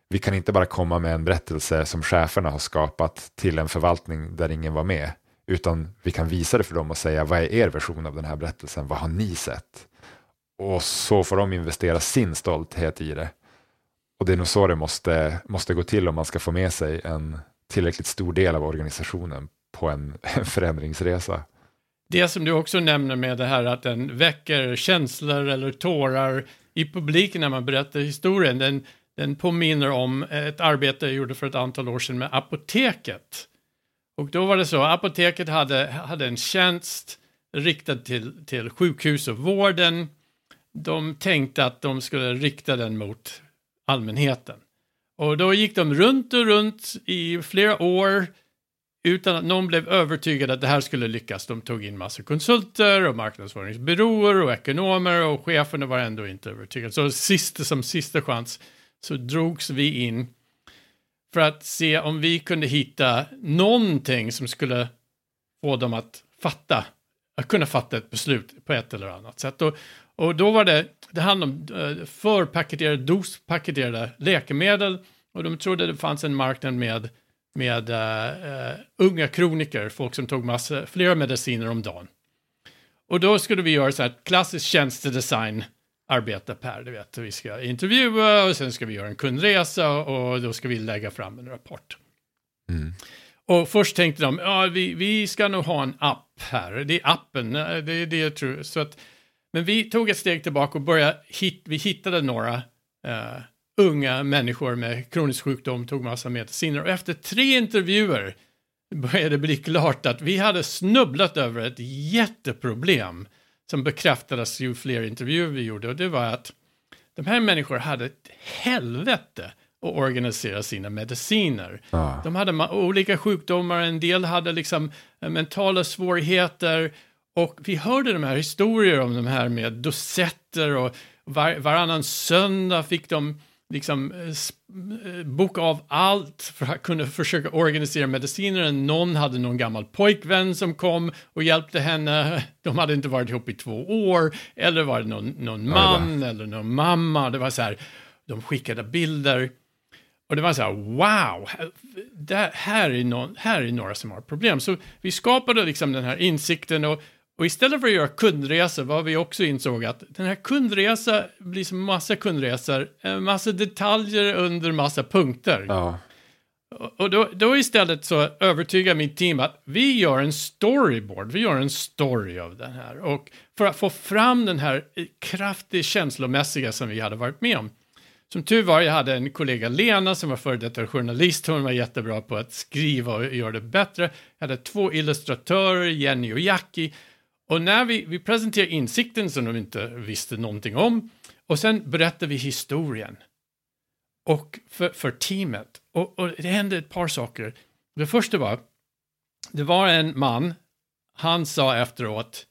vi kan inte bara komma med en berättelse som cheferna har skapat till en förvaltning där ingen var med utan vi kan visa det för dem och säga vad är er version av den här berättelsen? Vad har ni sett? Och så får de investera sin stolthet i det. Och det är nog så det måste, måste gå till om man ska få med sig en tillräckligt stor del av organisationen på en, <laughs> en förändringsresa. Det som du också nämner med det här att den väcker känslor eller tårar i publiken när man berättar historien, den, den påminner om ett arbete jag gjorde för ett antal år sedan med apoteket. Och då var det så, apoteket hade, hade en tjänst riktad till, till sjukhus och vården. De tänkte att de skulle rikta den mot allmänheten. Och då gick de runt och runt i flera år utan att någon blev övertygad att det här skulle lyckas. De tog in massor konsulter och marknadsföringsbyråer och ekonomer och cheferna var ändå inte övertygade. Så sista, som sista chans så drogs vi in för att se om vi kunde hitta någonting som skulle få dem att fatta, att kunna fatta ett beslut på ett eller annat sätt. Och, och då var det, det handlade om eh, förpaketerade, dospaketerade läkemedel och de trodde det fanns en marknad med, med uh, uh, unga kroniker, folk som tog massa, flera mediciner om dagen. Och då skulle vi göra så här klassisk tjänstedesign arbete Per, du vet, vi ska intervjua och sen ska vi göra en kundresa och då ska vi lägga fram en rapport. Mm. Och först tänkte de, ja, vi, vi ska nog ha en app här, det är appen, det är det jag tror. Så att, men vi tog ett steg tillbaka och började, hit, vi hittade några uh, unga människor med kronisk sjukdom, tog massa mediciner och efter tre intervjuer började det bli klart att vi hade snubblat över ett jätteproblem som bekräftades ju fler intervjuer vi gjorde och det var att de här människorna hade ett helvete att organisera sina mediciner. Ah. De hade olika sjukdomar, en del hade liksom eh, mentala svårigheter och vi hörde de här historier om de här med dosetter och var, varannan söndag fick de liksom eh, eh, boka av allt för att kunna försöka organisera mediciner. Någon hade någon gammal pojkvän som kom och hjälpte henne. De hade inte varit ihop i två år. Eller var det någon, någon man eller någon mamma. Det var så här, de skickade bilder. Och det var så här, wow, det här, är någon, här är några som har problem. Så vi skapade liksom den här insikten och och istället för att göra kundresor var vi också insåg att den här kundresa blir som massa kundresor, en massa detaljer under massa punkter. Ja. Och då, då istället så övertygar mitt team att vi gör en storyboard, vi gör en story av den här. Och för att få fram den här kraftigt känslomässiga som vi hade varit med om. Som tur var, jag hade en kollega Lena som var före detta journalist, hon var jättebra på att skriva och göra det bättre. Jag hade två illustratörer, Jenny och Jackie, och när vi, vi presenterar insikten som de inte visste någonting om och sen berättar vi historien. Och för, för teamet. Och, och, det hände ett par saker. Det första var, det var en man, han sa efteråt,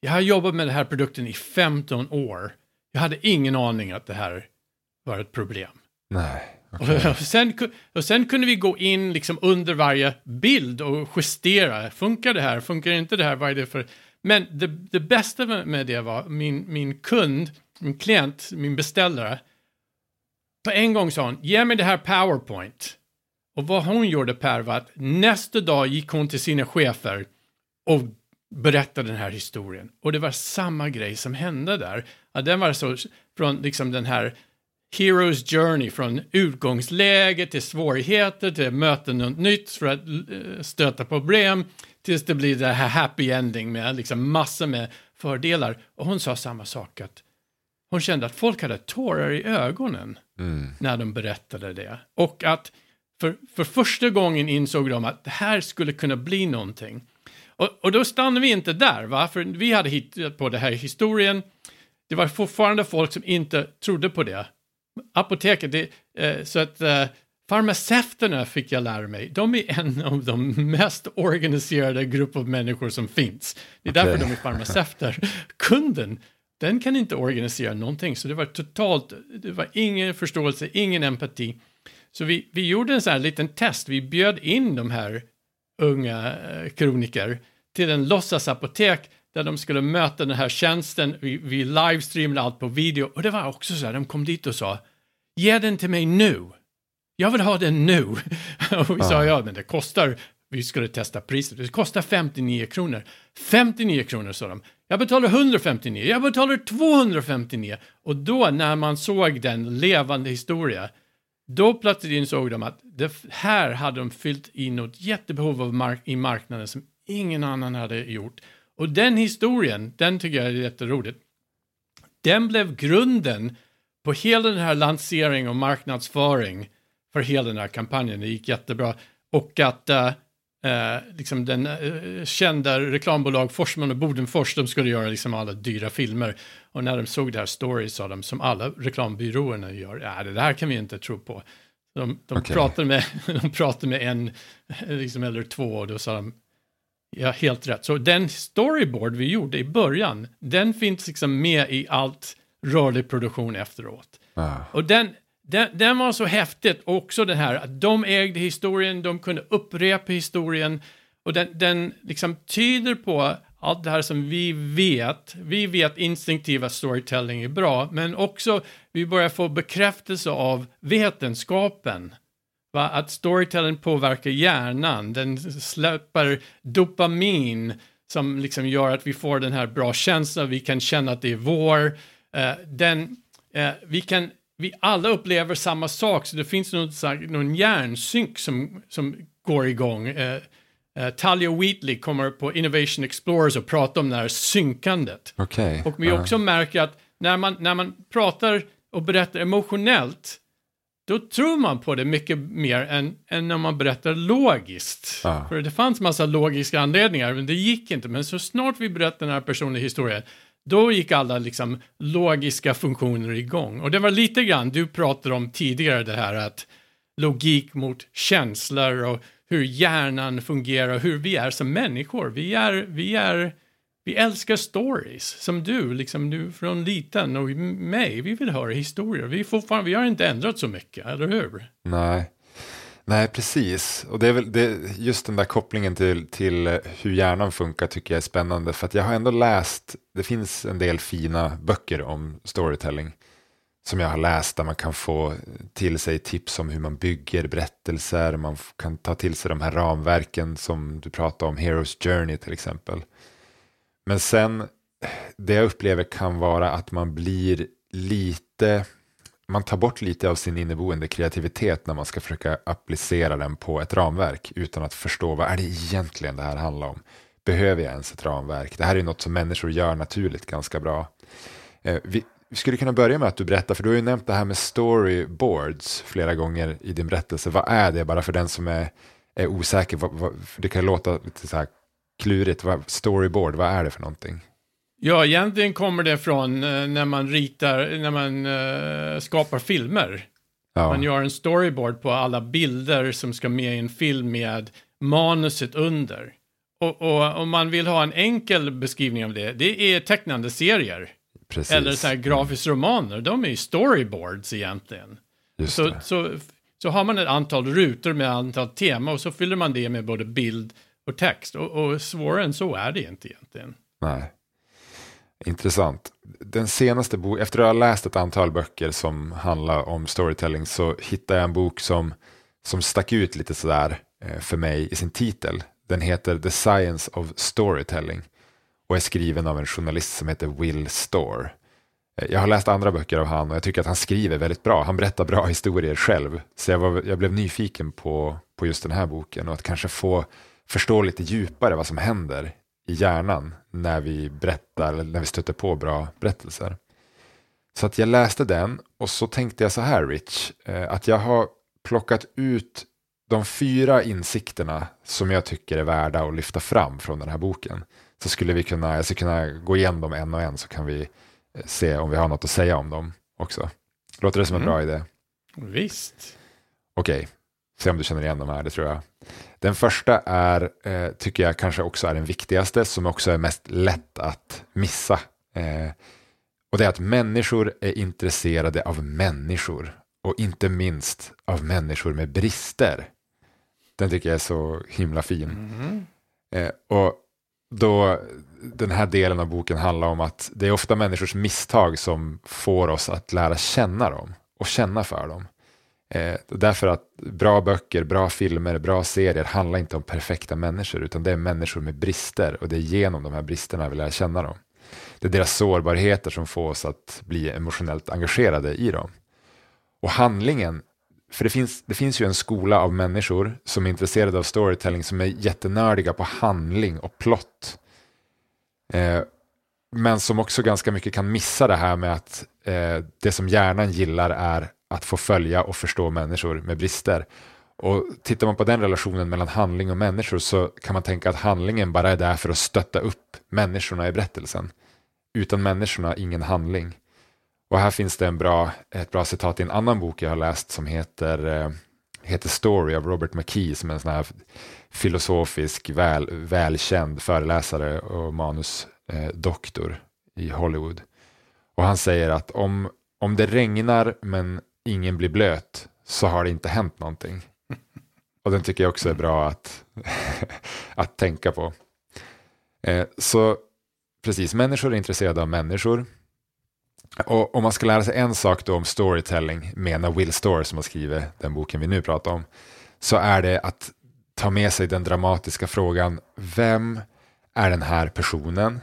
jag har jobbat med den här produkten i 15 år. Jag hade ingen aning att det här var ett problem. Nej. Okay. Och, sen, och sen kunde vi gå in liksom under varje bild och justera. Funkar det här? Funkar inte det här? Vad är det för... Men det, det bästa med det var min, min kund, min klient, min beställare. På en gång sa hon, ge mig det här PowerPoint. Och vad hon gjorde Per var att nästa dag gick hon till sina chefer och berättade den här historien. Och det var samma grej som hände där. Att den var så från liksom den här Heroes Journey från utgångsläge till svårigheter till möten och nytt för att stöta stöta problem tills det blir det här happy ending med liksom massor med fördelar. Och hon sa samma sak, att hon kände att folk hade tårar i ögonen mm. när de berättade det. Och att för, för första gången insåg de att det här skulle kunna bli någonting. Och, och då stannade vi inte där, va? för vi hade hittat på det här historien. Det var fortfarande folk som inte trodde på det. Apoteket, det, eh, så att eh, Farmaceuterna fick jag lära mig, de är en av de mest organiserade grupp av människor som finns. Det är okay. därför de är farmaceuter. Kunden, den kan inte organisera någonting, så det var totalt, det var ingen förståelse, ingen empati. Så vi, vi gjorde en sån här liten test, vi bjöd in de här unga eh, kroniker till en låtsasapotek där de skulle möta den här tjänsten, vi, vi livestreamade allt på video och det var också så här, de kom dit och sa, ge den till mig nu jag vill ha den nu. <laughs> Och vi sa, ja men det kostar, vi skulle testa priset, det kostar 59 kronor. 59 kronor sa de. Jag betalar 159, jag betalar 259. Och då när man såg den levande historia, då plötsligt insåg de att det här hade de fyllt i något jättebehov av mark i marknaden som ingen annan hade gjort. Och den historien, den tycker jag är jätteroligt. Den blev grunden på hela den här lansering och marknadsföring för hela den här kampanjen. Det gick jättebra. Och att uh, eh, liksom den eh, kända reklambolag Forsman och Bodenfors, de skulle göra liksom alla dyra filmer. Och när de såg det här story sa de, som alla reklambyråerna gör, ja det där kan vi inte tro på. De, de, Okej. pratade, med, <laughs> de pratade med en liksom, eller två och då sa de, ja helt rätt. Så den storyboard vi gjorde i början, den finns liksom med i allt rörlig produktion efteråt. Ah, Och den, den, den var så häftigt också det här att de ägde historien, de kunde upprepa historien och den, den liksom tyder på allt det här som vi vet. Vi vet instinktiva storytelling är bra, men också vi börjar få bekräftelse av vetenskapen. Va? Att storytelling påverkar hjärnan, den släpper dopamin som liksom gör att vi får den här bra känslan, vi kan känna att det är vår. Uh, den, uh, vi kan, vi alla upplever samma sak, så det finns någon, någon hjärnsynk som, som går igång. Eh, eh, Talia Wheatley kommer på Innovation Explorers och pratar om det här synkandet. Okej. Och vi också märker att när man, när man pratar och berättar emotionellt, då tror man på det mycket mer än, än när man berättar logiskt. Ja. För det fanns massa logiska anledningar, men det gick inte. Men så snart vi berättade den här personliga historien, då gick alla liksom logiska funktioner igång. Och det var lite grann, du pratade om tidigare det här att logik mot känslor och hur hjärnan fungerar, och hur vi är som människor. Vi är, vi är, vi älskar stories, som du, liksom du från liten och mig, vi vill höra historier. Vi, fortfarande, vi har inte ändrat så mycket, eller hur? Nej. Nej, precis. Och det är väl det, just den där kopplingen till, till eh, hur hjärnan funkar tycker jag är spännande. För att jag har ändå läst, det finns en del fina böcker om storytelling. Som jag har läst där man kan få till sig tips om hur man bygger berättelser. Man kan ta till sig de här ramverken som du pratade om, Heroes Journey till exempel. Men sen, det jag upplever kan vara att man blir lite man tar bort lite av sin inneboende kreativitet när man ska försöka applicera den på ett ramverk utan att förstå vad är det egentligen det här handlar om. Behöver jag ens ett ramverk? Det här är något som människor gör naturligt ganska bra. Eh, vi, vi skulle kunna börja med att du berättar, för du har ju nämnt det här med storyboards flera gånger i din berättelse. Vad är det, bara för den som är, är osäker? Vad, vad, det kan låta lite så här klurigt. Vad, storyboard, vad är det för någonting? Ja, egentligen kommer det från eh, när man ritar, när man eh, skapar filmer. Ja, Man gör en storyboard på alla bilder som ska med i en film med manuset under. Och, och om man vill ha en enkel beskrivning av det, det är tecknande serier. precis. Eller så här grafiska romaner, de är ju storyboards egentligen. Just Så, det. så, så har man ett antal rutor med antal tema och så fyller man det med både bild och text. Och, och svårare än så är det inte egentligen. Nej. Intressant. Den senaste bo- efter att ha läst ett antal böcker som handlar om storytelling så hittade jag en bok som, som stack ut lite sådär eh, för mig i sin titel. Den heter The Science of Storytelling och är skriven av en journalist som heter Will Storr. Eh, jag har läst andra böcker av han och jag tycker att han skriver väldigt bra. Han berättar bra historier själv. Så jag, var, jag blev nyfiken på, på just den här boken och att kanske få förstå lite djupare vad som händer i hjärnan när vi berättar eller när vi stöter på bra berättelser. Så att jag läste den och så tänkte jag så här Rich, eh, att jag har plockat ut de fyra insikterna som jag tycker är värda att lyfta fram från den här boken. Så skulle vi kunna, jag skulle kunna gå igenom dem en och en så kan vi eh, se om vi har något att säga om dem också. Låter det som en Mm. bra idé? Visst. Okej, se om du känner igen de här, det tror jag. Den första är, eh, tycker jag kanske också är den viktigaste, som också är mest lätt att missa. Eh, och det är att människor är intresserade av människor. Och inte minst av människor med brister. Den tycker jag är så himla fin. Mm. Eh, och då, den här delen av boken handlar om att det är ofta människors misstag som får oss att lära känna dem och känna för dem. Eh, därför att bra böcker, bra filmer, bra serier handlar inte om perfekta människor utan det är människor med brister och det är genom de här bristerna vi lär känna dem. Det är deras sårbarheter som får oss att bli emotionellt engagerade i dem. Och handlingen, för det finns, det finns ju en skola av människor som är intresserade av storytelling som är jättenördiga på handling och plott. Eh, men som också ganska mycket kan missa det här med att eh, det som hjärnan gillar är att få följa och förstå människor med brister. Och tittar man på den relationen mellan handling och människor så kan man tänka att handlingen bara är där för att stötta upp människorna i berättelsen. Utan människorna, ingen handling. Och här finns det en bra, ett bra citat i en annan bok jag har läst som heter, eh, heter Story av Robert McKee som är en sån här filosofisk, väl, välkänd föreläsare och manusdoktor eh, i Hollywood. Och han säger att om, om det regnar men ingen blir blöt så har det inte hänt någonting. <laughs> Och den tycker jag också är bra att, <laughs> att tänka på. Eh, så precis, människor är intresserade av människor. Och om man ska lära sig en sak då om storytelling, menar Will Storr som har skrivit den boken vi nu pratar om, så är det att ta med sig den dramatiska frågan, vem är den här personen?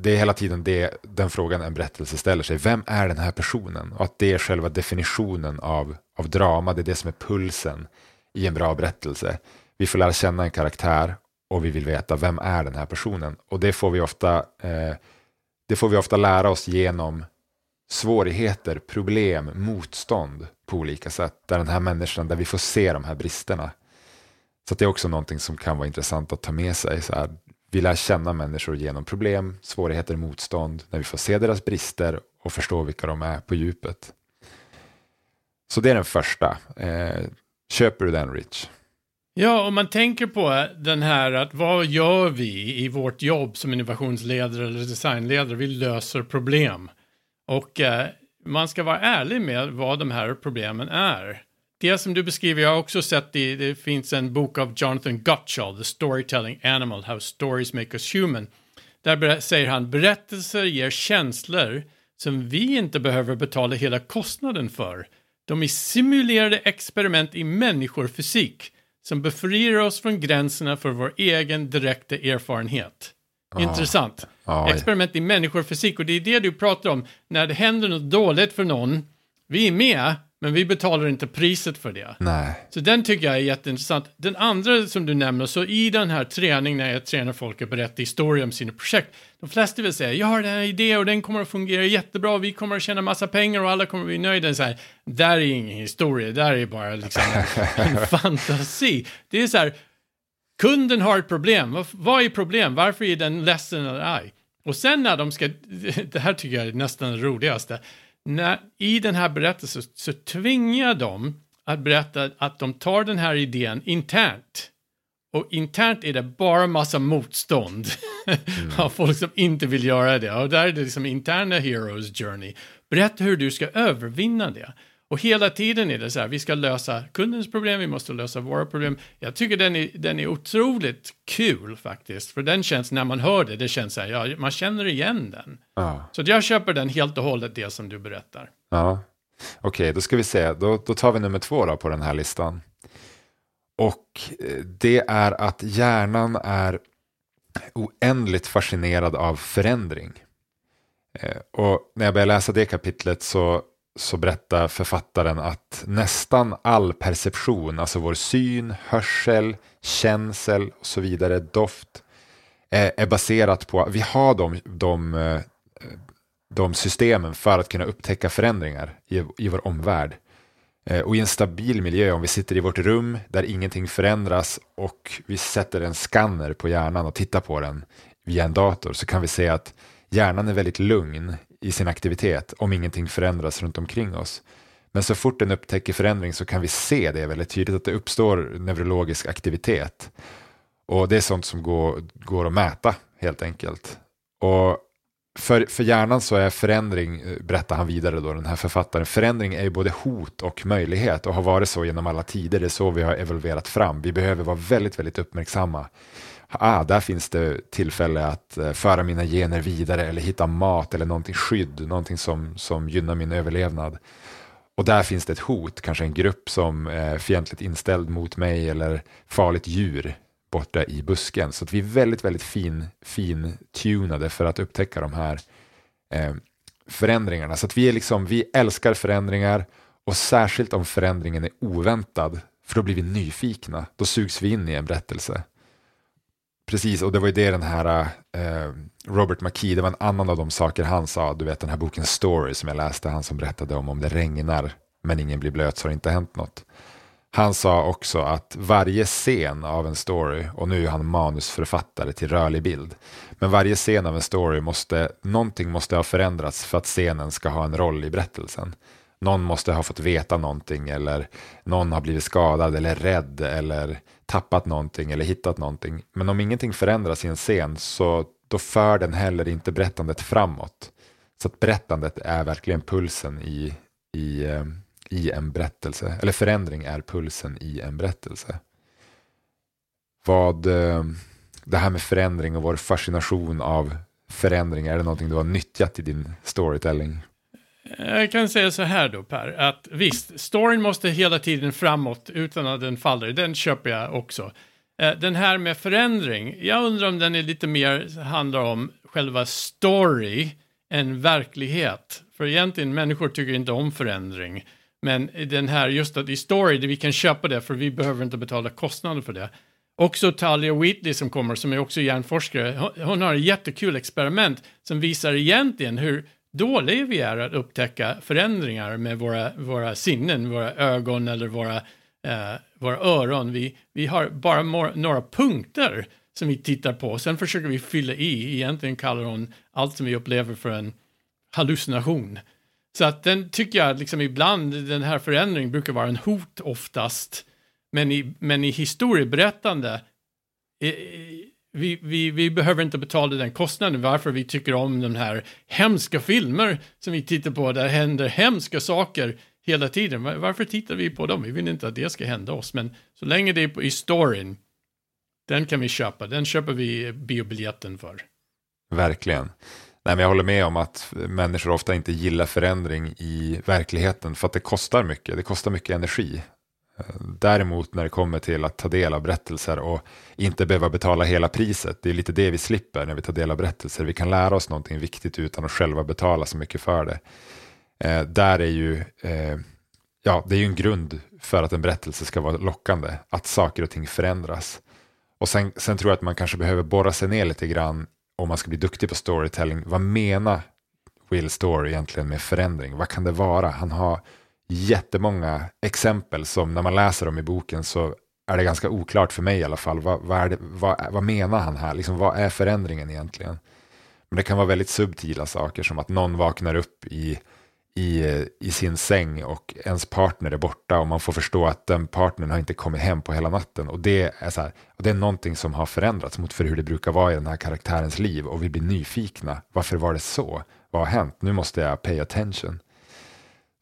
Det är hela tiden det, den frågan en berättelse ställer sig. Vem är den här personen? Och att det är själva definitionen av, av drama, det är det som är pulsen i en bra berättelse. Vi får lära känna en karaktär och vi vill veta vem är den här personen. Och det får vi ofta, eh, det får vi ofta lära oss genom svårigheter, problem, motstånd på olika sätt. Där den här människan, där vi får se de här bristerna. Så det är också någonting som kan vara intressant att ta med sig. Så här, vi lär känna människor genom problem, svårigheter, motstånd, när vi får se deras brister och förstå vilka de är på djupet. Så det är den första. Eh, köper du den Rich? Ja, om man tänker på den här att vad gör vi i vårt jobb som innovationsledare eller designledare? Vi löser problem. Och eh, man ska vara ärlig med vad de här problemen är. Det som du beskriver, jag har också sett i, det finns en bok av Jonathan Gottschall, The Storytelling Animal, How Stories Make Us Human. Där säger han, berättelser ger känslor som vi inte behöver betala hela kostnaden för. De är simulerade experiment i människor-fysik som befriar oss från gränserna för vår egen direkta erfarenhet. Ah. Intressant. Ah, experiment i människor-fysik och det är det du pratar om. När det händer något dåligt för någon, vi är med, men vi betalar inte priset för det. Nej. Så den tycker jag är jätteintressant. Den andra som du nämner, så i den här träningen när jag tränar folk att berätta historier om sina projekt, de flesta vill säga, jag har den här idén och den kommer att fungera jättebra, och vi kommer att tjäna massa pengar och alla kommer att bli nöjda. Så här, där är ingen historia, där är bara liksom en, en <laughs> fantasi. Det är så här, kunden har ett problem, vad är problem, varför är den ledsen eller arg? Och sen när de ska, <laughs> det här tycker jag är nästan det roligaste, när, i den här berättelsen så tvingar de att berätta att de tar den här idén internt. Och internt är det bara massa motstånd mm. <laughs> av folk som inte vill göra det. Och där är det liksom interna heroes journey. Berätta hur du ska övervinna det. Och hela tiden är det så här, vi ska lösa kundens problem, vi måste lösa våra problem. Jag tycker den är, den är otroligt kul faktiskt, för den känns, när man hör det, det känns så här, ja, man känner igen den. Ja. Så jag köper den helt och hållet, det som du berättar. Ja, okej, okay, då ska vi se, då, då tar vi nummer två då på den här listan. Och eh, det är att hjärnan är oändligt fascinerad av förändring. Eh, och när jag började läsa det kapitlet så så berättar författaren att nästan all perception, alltså vår syn, hörsel, känsel och så vidare, doft, är, är baserat på, att vi har de, de, eh, de systemen för att kunna upptäcka förändringar i, i vår omvärld. Eh, och i en stabil miljö, om vi sitter i vårt rum där ingenting förändras och vi sätter en skanner på hjärnan och tittar på den via en dator så kan vi se att hjärnan är väldigt lugn i sin aktivitet om ingenting förändras runt omkring oss. Men så fort den upptäcker förändring så kan vi se det väldigt tydligt att det uppstår neurologisk aktivitet. Och det är sånt som går, går att mäta helt enkelt. Och för, för hjärnan så är förändring, eh, berättar han vidare då, den här författaren, förändring är ju både hot och möjlighet och har varit så genom alla tider. Det är så vi har evolverat fram. Vi behöver vara väldigt, väldigt uppmärksamma ah, där finns det tillfälle att eh, föra mina gener vidare eller hitta mat eller någonting skydd, någonting som, som gynnar min överlevnad. Och där finns det ett hot, kanske en grupp som är fientligt inställd mot mig eller farligt djur borta i busken. Så att vi är väldigt, väldigt fin, fin tunade för att upptäcka de här eh, förändringarna. Så att vi, är liksom, vi älskar förändringar och särskilt om förändringen är oväntad, för då blir vi nyfikna. Då sugs vi in i en berättelse. Precis, och det var ju det den här eh, Robert McKee, det var en annan av de saker han sa, du vet den här boken Story som jag läste, han som berättade om om det regnar men ingen blir blöt så har det inte hänt något. Han sa också att varje scen av en story, och nu är han manusförfattare till rörlig bild, men varje scen av en story måste, någonting måste ha förändrats för att scenen ska ha en roll i berättelsen. Någon måste ha fått veta någonting eller någon har blivit skadad eller rädd eller tappat någonting eller hittat någonting. Men om ingenting förändras i en scen så då för den heller inte berättandet framåt. Så att berättandet är verkligen pulsen i, i, eh, i en berättelse. Eller förändring är pulsen i en berättelse. Vad eh, det här med förändring och vår fascination av förändring, är det någonting du har nyttjat i din storytelling? Jag kan säga så här då Per, att visst, storyn måste hela tiden framåt utan att den faller, den köper jag också. Eh, den här med förändring, jag undrar om den är lite mer handlar om själva story än verklighet. För egentligen människor tycker inte om förändring. Men den här, just att i story, vi kan köpa det för vi behöver inte betala kostnader för det. Också Talia Wheatley som kommer, som är också hjärnforskare, hon har ett jättekul experiment som visar egentligen hur dåliga vi är att upptäcka förändringar med våra, våra sinnen, våra ögon eller våra, eh, våra öron. Vi, vi har bara några punkter som vi tittar på, sen försöker vi fylla i. Egentligen kallar hon allt som vi upplever för en hallucination. Så att den tycker jag liksom ibland, den här förändringen brukar vara en hot oftast. Men i, men i historieberättande, eh, vi, vi, vi behöver inte betala den kostnaden varför vi tycker om de här hemska filmer som vi tittar på där händer hemska saker hela tiden. Varför tittar vi på dem? Vi vill inte att det ska hända oss, men så länge det är på, i storyn, den kan vi köpa. Den köper vi biobiljetten för. Verkligen. Nej, men jag håller med om att människor ofta inte gillar förändring i verkligheten för att det kostar mycket. Det kostar mycket energi. Däremot när det kommer till att ta del av berättelser och inte behöva betala hela priset, det är lite det vi slipper när vi tar del av berättelser. Vi kan lära oss någonting viktigt utan att själva betala så mycket för det. Eh, där är ju, eh, ja, det är ju en grund för att en berättelse ska vara lockande, att saker och ting förändras. Och sen, sen tror jag att man kanske behöver borra sig ner lite grann om man ska bli duktig på storytelling. Vad menar Will Story egentligen med förändring? Vad kan det vara? Han har jättemånga exempel som när man läser dem i boken så är det ganska oklart för mig i alla fall. Vad, vad, det, vad, vad menar han här? Liksom, vad är förändringen egentligen? Men det kan vara väldigt subtila saker som att någon vaknar upp i, i, i sin säng och ens partner är borta och man får förstå att den partnern har inte kommit hem på hela natten. Och det är, så här, och det är någonting som har förändrats mot för hur det brukar vara i den här karaktärens liv och vi blir nyfikna. Varför var det så? Vad har hänt? Nu måste jag pay attention.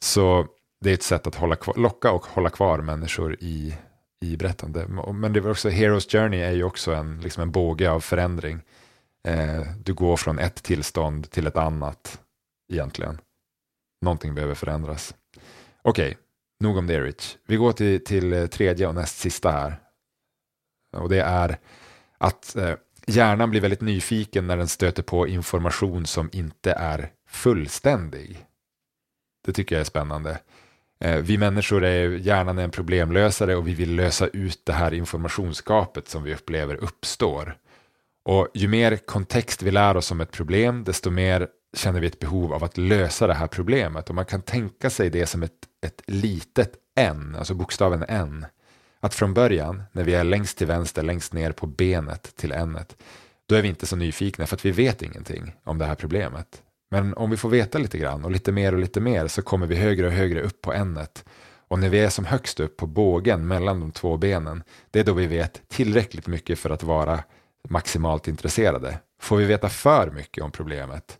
Så det är ett sätt att hålla kvar, locka och hålla kvar människor i, i berättande. Men det var också, Heroes Journey är ju också en, liksom en båge av förändring. Eh, du går från ett tillstånd till ett annat egentligen. Någonting behöver förändras. Okej, okay, nog om det Rich. Vi går till, till eh, tredje och näst sista här. Och det är att eh, hjärnan blir väldigt nyfiken när den stöter på information som inte är fullständig. Det tycker jag är spännande. Eh, vi människor är hjärnan en problemlösare och vi vill lösa ut det här informationsgapet som vi upplever uppstår. Och ju mer kontext vi lär oss om ett problem, desto mer känner vi ett behov av att lösa det här problemet. Och man kan tänka sig det som ett, ett litet n, alltså bokstaven n. Att från början, när vi är längst till vänster, längst ner på benet till n, då är vi inte så nyfikna för att vi vet ingenting om det här problemet. Men om vi får veta lite grann och lite mer och lite mer så kommer vi högre och högre upp på ämnet. Och när vi är som högst upp på bågen mellan de två benen, det är då vi vet tillräckligt mycket för att vara maximalt intresserade. Får vi veta för mycket om problemet,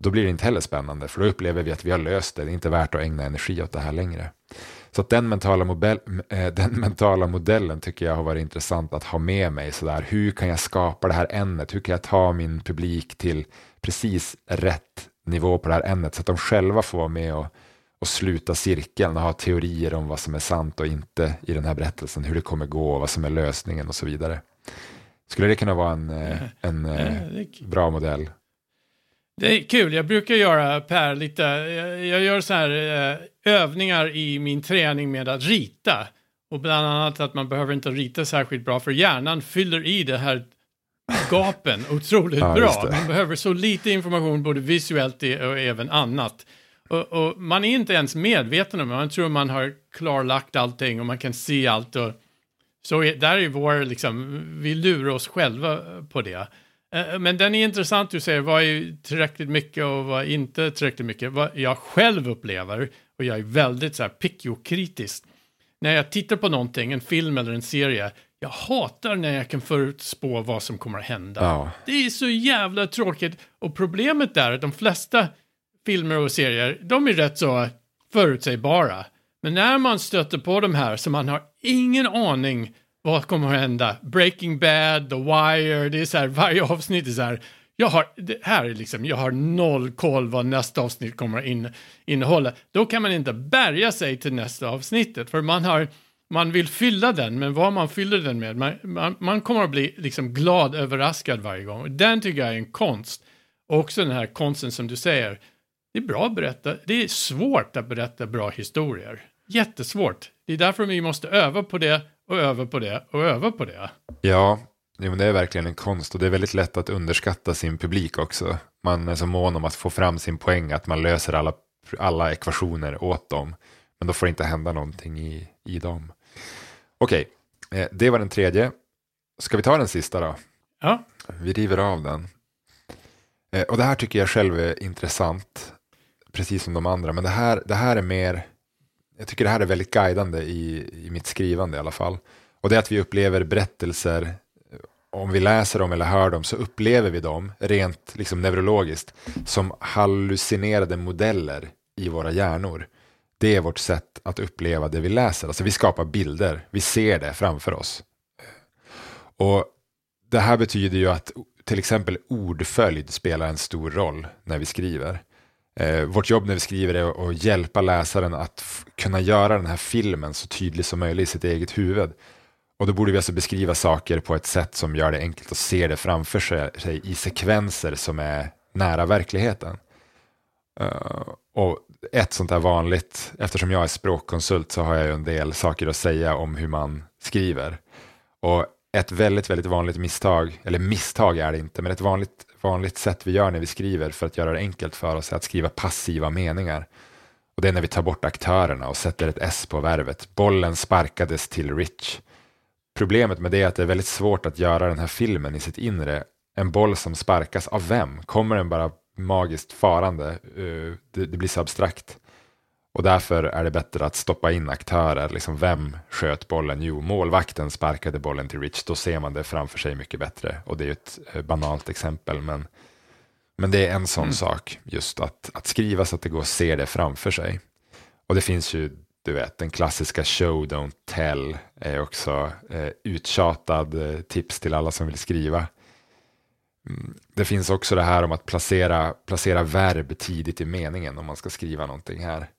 då blir det inte heller spännande, för då upplever vi att vi har löst det, det är inte värt att ägna energi åt det här längre. Så att den, mentala modell, äh, den <laughs> mentala modellen tycker jag har varit intressant att ha med mig. Sådär. Hur kan jag skapa det här ämnet? Hur kan jag ta min publik till precis rätt nivå på det här ämnet så att de själva får vara med och, och sluta cirkeln och ha teorier om vad som är sant och inte i den här berättelsen, hur det kommer gå, vad som är lösningen och så vidare. Skulle det kunna vara en, eh, en <laughs> ja, bra modell? Det är kul, jag brukar göra Per lite, jag gör så här eh, övningar i min träning med att rita. Och bland annat att man behöver inte rita särskilt bra för hjärnan fyller i det här gapen <laughs> otroligt ja, bra. Man behöver så lite information både visuellt och även annat. Och, och, man är inte ens medveten om det, man tror man har klarlagt allting och man kan se allt. Och, så är, där är vår, liksom, vi lurar oss själva på det. Eh, men den är intressant, du säger vad är tillräckligt mycket och vad är inte tillräckligt mycket. Vad jag själv upplever, och jag är väldigt så här picky-kritisk, när jag tittar på någonting, en film eller en serie, jag hatar när jag kan förutspå vad som kommer att hända. Ja. Det är så jävla tråkigt. Och problemet är att de flesta filmer och serier, de är rätt så förutsägbara. Men när man stöter på de här så man har ingen aning vad kommer att hända. Breaking Bad, The Wire, det är så här, varje avsnitt är så här, jag har, det här är liksom, jag har noll koll vad nästa avsnitt kommer att in, innehålla. Då kan man inte bärga sig till nästa avsnittet, för man har, man vill fylla den, men vad man fyller den med, man, man, man kommer att bli liksom glad överraskad varje gång. Den tycker jag är en konst. Och också den här konsten som du säger, det är bra att berätta, det är svårt att berätta bra historier. Jättesvårt. Det är därför vi måste öva på det och öva på det och öva på det. Ja, jo, men det är verkligen en konst och det är väldigt lätt att underskatta sin publik också. Man är så mån om att få fram sin poäng att man löser alla, alla ekvationer åt dem. Men då får det inte hända någonting i, i dem. Okej, eh, det var den tredje. Ska vi ta den sista då? Ja, Vi river av den. Eh, och det här tycker jag själv är intressant, precis som de andra. Men det här, det här är mer, jag tycker det här är väldigt guidande i, i mitt skrivande i alla fall. Och det är att vi upplever berättelser, eh, om vi läser dem eller hör dem så upplever vi dem rent liksom neurologiskt som hallucinerade modeller i våra hjärnor. Det är vårt sätt att uppleva det vi läser. Alltså vi skapar bilder, vi ser det framför oss. Och det här betyder ju att till exempel ordföljd spelar en stor roll när vi skriver. Eh, vårt jobb när vi skriver är att hjälpa läsaren att kunna göra den här filmen så tydlig som möjligt i sitt eget huvud. Och då borde vi alltså beskriva saker på ett sätt som gör det enkelt att se det framför sig, sig i sekvenser som är nära verkligheten. Uh, och ett sånt där vanligt, eftersom jag är språkkonsult så har jag ju en del saker att säga om hur man skriver. Och ett väldigt, väldigt vanligt misstag, eller misstag är det inte, men ett vanligt, vanligt sätt vi gör när vi skriver för att göra det enkelt för oss är att skriva passiva meningar. Och det är när vi tar bort aktörerna och sätter ett S på verbet. Bollen sparkades till Rich. Problemet med det är att det är väldigt svårt att göra den här filmen i sitt inre. En boll som sparkas av vem? Kommer den bara magiskt farande? Eh, det blir så abstrakt. Och därför är det bättre att stoppa in aktörer. Liksom vem sköt bollen? Jo, målvakten sparkade bollen till Rich. Då ser man det framför sig mycket bättre. Och det är ju ett eh, banalt exempel. Men, men det är en sån sak. Just att, att skriva så att det går att se det framför sig. Och det finns ju, du vet, den klassiska show, don't tell. Är också eh, uttjatad eh, tips till alla som vill skriva. Mm, Det finns också det här om att placera, placera verb tidigt i meningen om man ska skriva någonting här.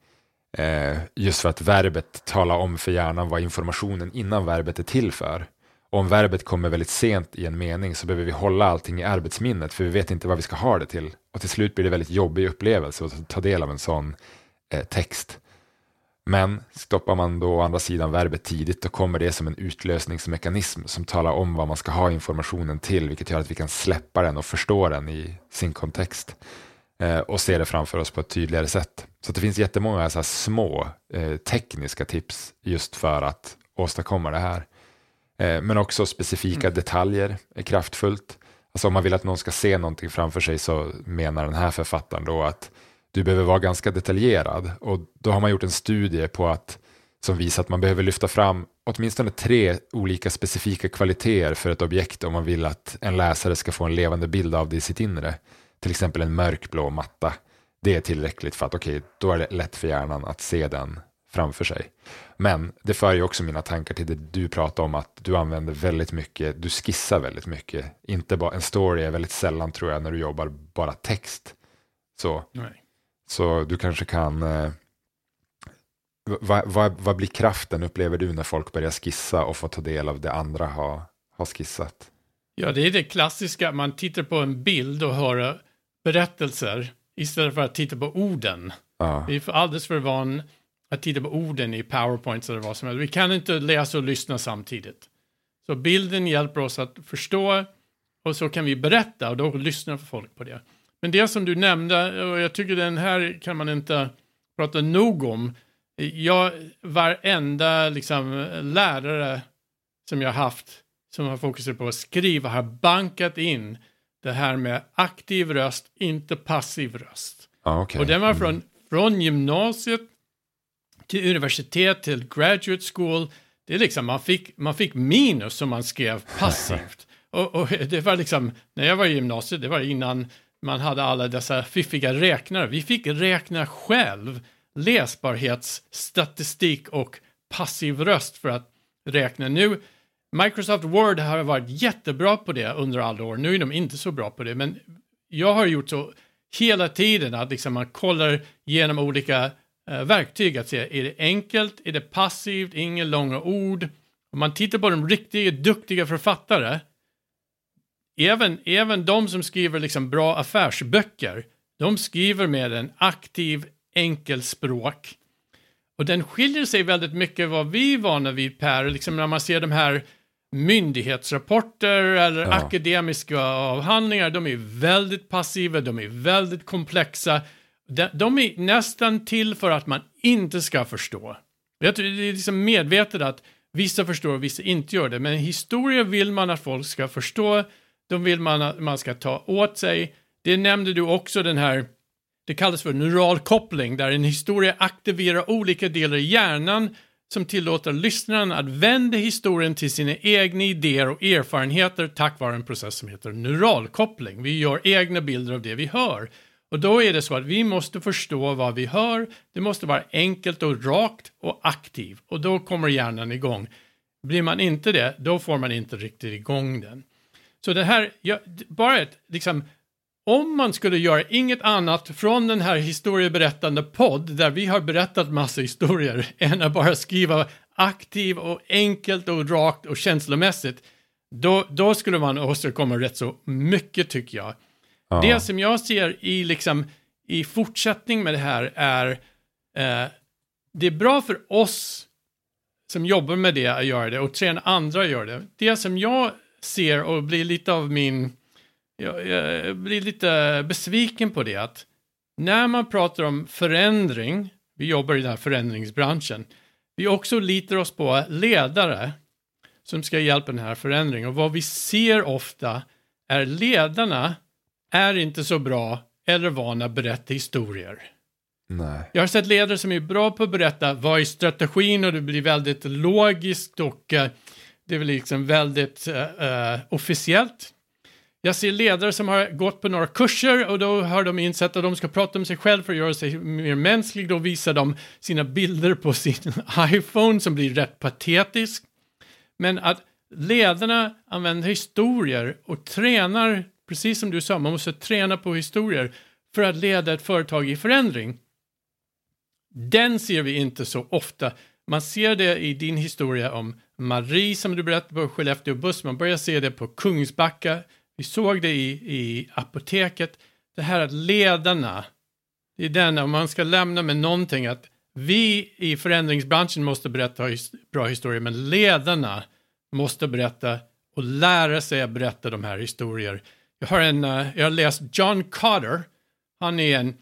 Eh, just för att verbet talar om för hjärnan vad informationen innan verbet är till för. Och om verbet kommer väldigt sent i en mening så behöver vi hålla allting i arbetsminnet för vi vet inte vad vi ska ha det till. Och till slut blir det väldigt jobbig upplevelse att ta del av en sån eh, text. Men stoppar man då å andra sidan verbet tidigt då kommer det som en utlösningsmekanism som talar om vad man ska ha informationen till vilket gör att vi kan släppa den och förstå den i sin kontext eh, och se det framför oss på ett tydligare sätt. Så det finns jättemånga så små eh, tekniska tips just för att åstadkomma det här. Eh, men också specifika detaljer är kraftfullt. Alltså om man vill att någon ska se någonting framför sig så menar den här författaren då att du behöver vara ganska detaljerad. Och då har man gjort en studie på att, som visar att man behöver lyfta fram åtminstone tre olika specifika kvaliteter för ett objekt om man vill att en läsare ska få en levande bild av det i sitt inre. Till exempel en mörkblå matta. Det är tillräckligt för att okej, okay, då är det lätt för hjärnan att se den framför sig. Men det för ju också mina tankar till det du pratar om att du använder väldigt mycket, du skissar väldigt mycket. Inte bara, en story är väldigt sällan tror jag när du jobbar bara text. Så, nej. så du kanske kan, eh, vad, vad, vad blir kraften upplever du när folk börjar skissa och får ta del av det andra har, har skissat? Ja, det är det klassiska, man tittar på en bild och hör berättelser istället för att titta på orden. Ja, Vi är alldeles för van att titta på orden i powerpoints eller vad som helst. Vi kan inte läsa och lyssna samtidigt. Så bilden hjälper oss att förstå och så kan vi berätta och då lyssnar folk på det. Men det som du nämnde, och jag tycker den här kan man inte prata nog om. Jag, varenda liksom, lärare som jag haft som har fokuserat på att skriva har bankat in det här med aktiv röst, inte passiv röst. Ah, okay. Och den var från, från gymnasiet till universitet till graduate school. Det är liksom, man fick, man fick minus som man skrev <laughs> passivt. och, och, det var liksom, när jag var i gymnasiet, det var innan man hade alla dessa fiffiga räknare. Vi fick räkna själv läsbarhetsstatistik och passiv röst för att räkna. Nu, Microsoft Word har varit jättebra på det under alla år. Nu är de inte så bra på det, men jag har gjort så hela tiden att liksom man kollar genom olika eh, verktyg att se, är det enkelt, är det passivt, inga långa ord. Om man tittar på de riktigt duktiga författare, även, även de som skriver liksom bra affärsböcker, de skriver med en aktiv enkelspråk. Och den skiljer sig väldigt mycket vad vi är vana vid Per, liksom när man ser de här myndighetsrapporter eller ja. akademiska avhandlingar, de är väldigt passiva, de är väldigt komplexa. De, de är nästan till för att man inte ska förstå. Jag tror det är liksom medvetet att vissa förstår och vissa inte gör det, men historia vill man att folk ska förstå, de vill man att man ska ta åt sig. Det nämnde du också den här det kallas för neural koppling, där en historia aktiverar olika delar i hjärnan som tillåter lyssnaren att vända historien till sina egna idéer och erfarenheter tack vare en process som heter neuralkoppling. Vi gör egna bilder av det vi hör. Och då är det så att vi måste förstå vad vi hör. Det måste vara enkelt och rakt och aktivt och då kommer hjärnan igång. Blir man inte det, då får man inte riktigt igång den. Så det här, ja, bara ett liksom om man skulle göra inget annat från den här historieberättande podd där vi har berättat massa historier <laughs> än att bara skriva aktiv och enkelt och rakt och känslomässigt då, då skulle man åstadkomma rätt så mycket tycker jag. Ja. Det som jag ser i, liksom, i fortsättning med det här är eh, det är bra för oss som jobbar med det att göra det och träna andra att göra det. Det som jag ser och blir lite av min jag, jag blir lite besviken på det att när man pratar om förändring, vi jobbar i den här förändringsbranschen, vi också litar oss på ledare som ska hjälpa den här förändringen. Och vad vi ser ofta är ledarna är inte så bra eller vana att berätta historier. Nej. Jag har sett ledare som är bra på att berätta vad är strategin och det blir väldigt logiskt och uh, det blir liksom väldigt uh, officiellt. Jag ser ledare som har gått på några kurser och då har de insett att de ska prata om sig själv för att göra sig mer mänsklig. Då visar de sina bilder på sin <laughs> iPhone som blir rätt patetisk. Men att ledarna använder historier och tränar, precis som du sa, man måste träna på historier för att leda ett företag i förändring. Den ser vi inte så ofta. Man ser det i din historia om Marie som du berättade på Skellefteå buss, man börjar se det på Kungsbacka, vi såg det i, i apoteket. Det här att ledarna, det är den, om man ska lämna med någonting, att vi i förändringsbranschen måste berätta bra historier, men ledarna måste berätta och lära sig att berätta de här historier. Jag har, en, uh, jag har läst John Carter. Han är en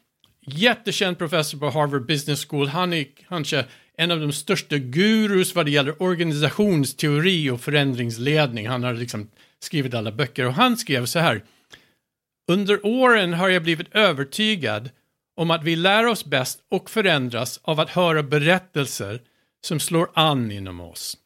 jättekänd professor på Harvard Business School. Han är kanske en av de största gurus vad det gäller organisationsteori och förändringsledning. Han har liksom skrivit alla böcker och han skrev så här. Under åren har jag blivit övertygad om att vi lär oss bäst och förändras av att höra berättelser som slår an inom oss.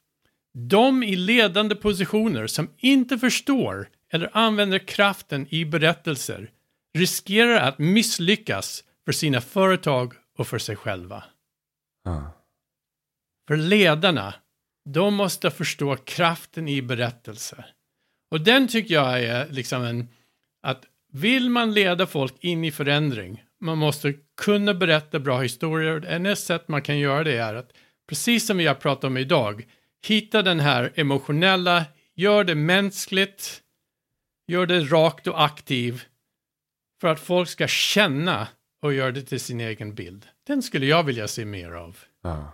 De i ledande positioner som inte förstår eller använder kraften i berättelser riskerar att misslyckas för sina företag och för sig själva. Ah. För ledarna, de måste förstå kraften i berättelser. Och den tycker jag är liksom en, att vill man leda folk in i förändring, man måste kunna berätta bra historier. En sätt man kan göra det är att, precis som vi har pratat om idag, hitta den här emotionella, gör det mänskligt, gör det rakt och aktiv, för att folk ska känna och göra det till sin egen bild. Den skulle jag vilja se mer av. Ja,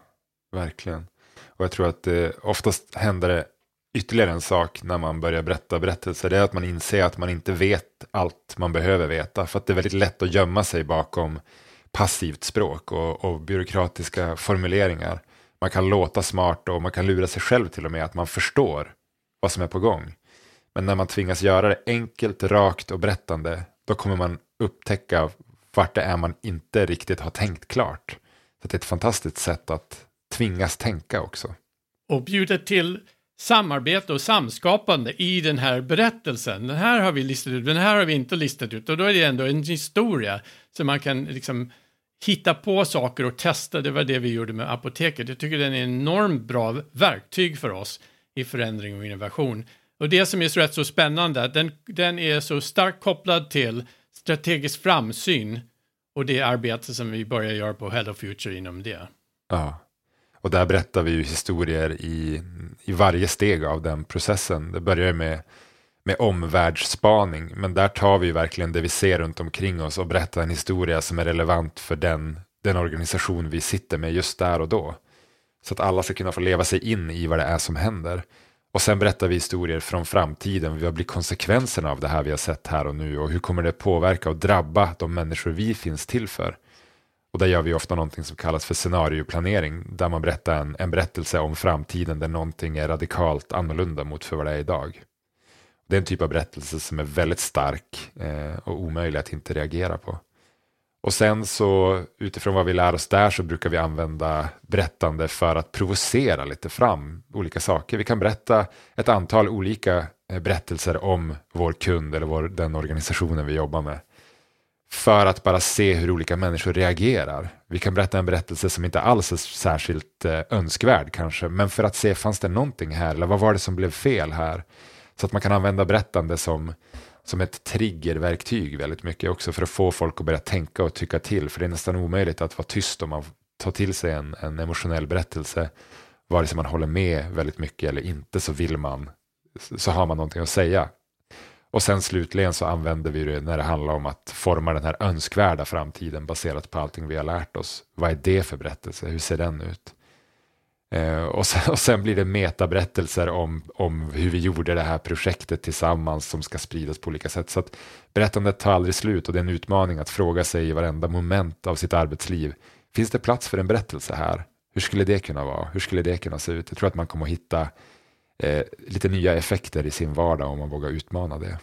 verkligen. Och jag tror att det oftast händer det ytterligare en sak när man börjar berätta berättelser. Det är att man inser att man inte vet allt man behöver veta. För att det är väldigt lätt att gömma sig bakom passivt språk och, och byråkratiska formuleringar. Man kan låta smart och man kan lura sig själv till och med att man förstår vad som är på gång. Men när man tvingas göra det enkelt, rakt och berättande, då kommer man upptäcka vart det är man inte riktigt har tänkt klart. Så det är ett fantastiskt sätt att tvingas tänka också. Och bjuda till samarbete och samskapande i den här berättelsen. Den här har vi listat ut, den här har vi inte listat ut och då är det ändå en historia så man kan liksom hitta på saker och testa. Det var det vi gjorde med apoteket. Jag tycker den är en enormt bra verktyg för oss i förändring och innovation. Och det som är så rätt så spännande, den, den är så starkt kopplad till strategisk framsyn och det arbete som vi börjar göra på Hello Future inom det. Ja, och där berättar vi ju historier i, i varje steg av den processen. Det börjar med, med omvärldsspaning, men där tar vi ju verkligen det vi ser runt omkring oss och berättar en historia som är relevant för den, den organisation vi sitter med just där och då. Så att alla ska kunna få leva sig in i vad det är som händer. Och sen berättar vi historier från framtiden. Vad blir konsekvenserna av det här vi har sett här och nu? Och hur kommer det påverka och drabba de människor vi finns till för? Och där gör vi ofta någonting som kallas för scenarioplanering. Där man berättar en, en berättelse om framtiden där någonting är radikalt annorlunda mot för vad det är idag. Det är en typ av berättelse som är väldigt stark eh, och omöjlig att inte reagera på. Och sen så utifrån vad vi lär oss där så brukar vi använda berättande för att provocera lite fram olika saker. Vi kan berätta ett antal olika eh, berättelser om vår kund eller vår, den organisationen vi jobbar med. För att bara se hur olika människor reagerar. Vi kan berätta en berättelse som inte alls är särskilt eh, önskvärd kanske. Men för att se, fanns det någonting här? Eller vad var det som blev fel här? Så att man kan använda berättande som som ett triggerverktyg väldigt mycket också för att få folk att börja tänka och tycka till. För det är nästan omöjligt att vara tyst om man tar till sig en, en emotionell berättelse. Vare sig man håller med väldigt mycket eller inte så vill man, så har man någonting att säga. Och sen slutligen så använder vi det när det handlar om att forma den här önskvärda framtiden baserat på allting vi har lärt oss. Vad är det för berättelse? Hur ser den ut? Eh, och, sen, <laughs> och sen blir det metaberättelser om, om hur vi gjorde det här projektet tillsammans som ska spridas på olika sätt. Så att berättandet tar aldrig slut och det är en utmaning att fråga sig i varenda moment av sitt arbetsliv. Finns det plats för en berättelse här? Hur skulle det kunna vara? Hur skulle det kunna se ut? Jag tror att man kommer att hitta eh, lite nya effekter i sin vardag om man vågar utmana det.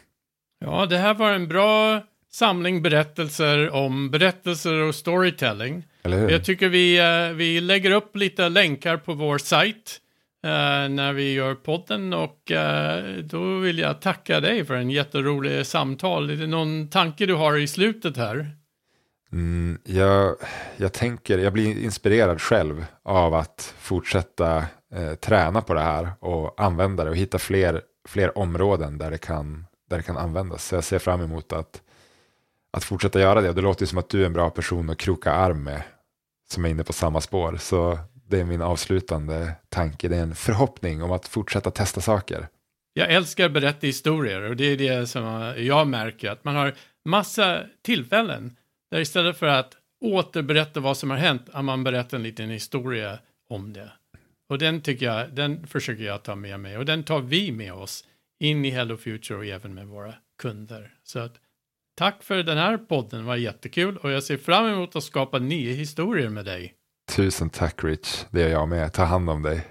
Ja, det här var en bra samling berättelser om berättelser och storytelling. Jag tycker vi, uh, vi lägger upp lite länkar på vår sajt uh, när vi gör podden och uh, då vill jag tacka dig för en jätterolig samtal. Är det någon tanke du har i slutet här? Mm, jag, jag tänker, jag blir inspirerad själv av att fortsätta Eh, träna på det här och använda det och hitta fler, fler områden där det, kan, där det kan användas. Så jag ser fram emot att att fortsätta göra det. Det låter som att du är en bra person att kroka arm med som är inne på samma spår. Så det är min avslutande tanke. Det är en förhoppning om att fortsätta testa saker. Jag älskar att berätta historier och det är det som jag märker att man har massa tillfällen där istället för att återberätta vad som har hänt, att man berättar en liten historia om det. Och den tycker jag, den försöker jag ta med mig och den tar vi med oss in i Hello Future och även med våra kunder. Så att Tack för den här podden, var jättekul och jag ser fram emot att skapa nya historier med dig. Tusen tack Rich, det är jag med. Ta hand om dig.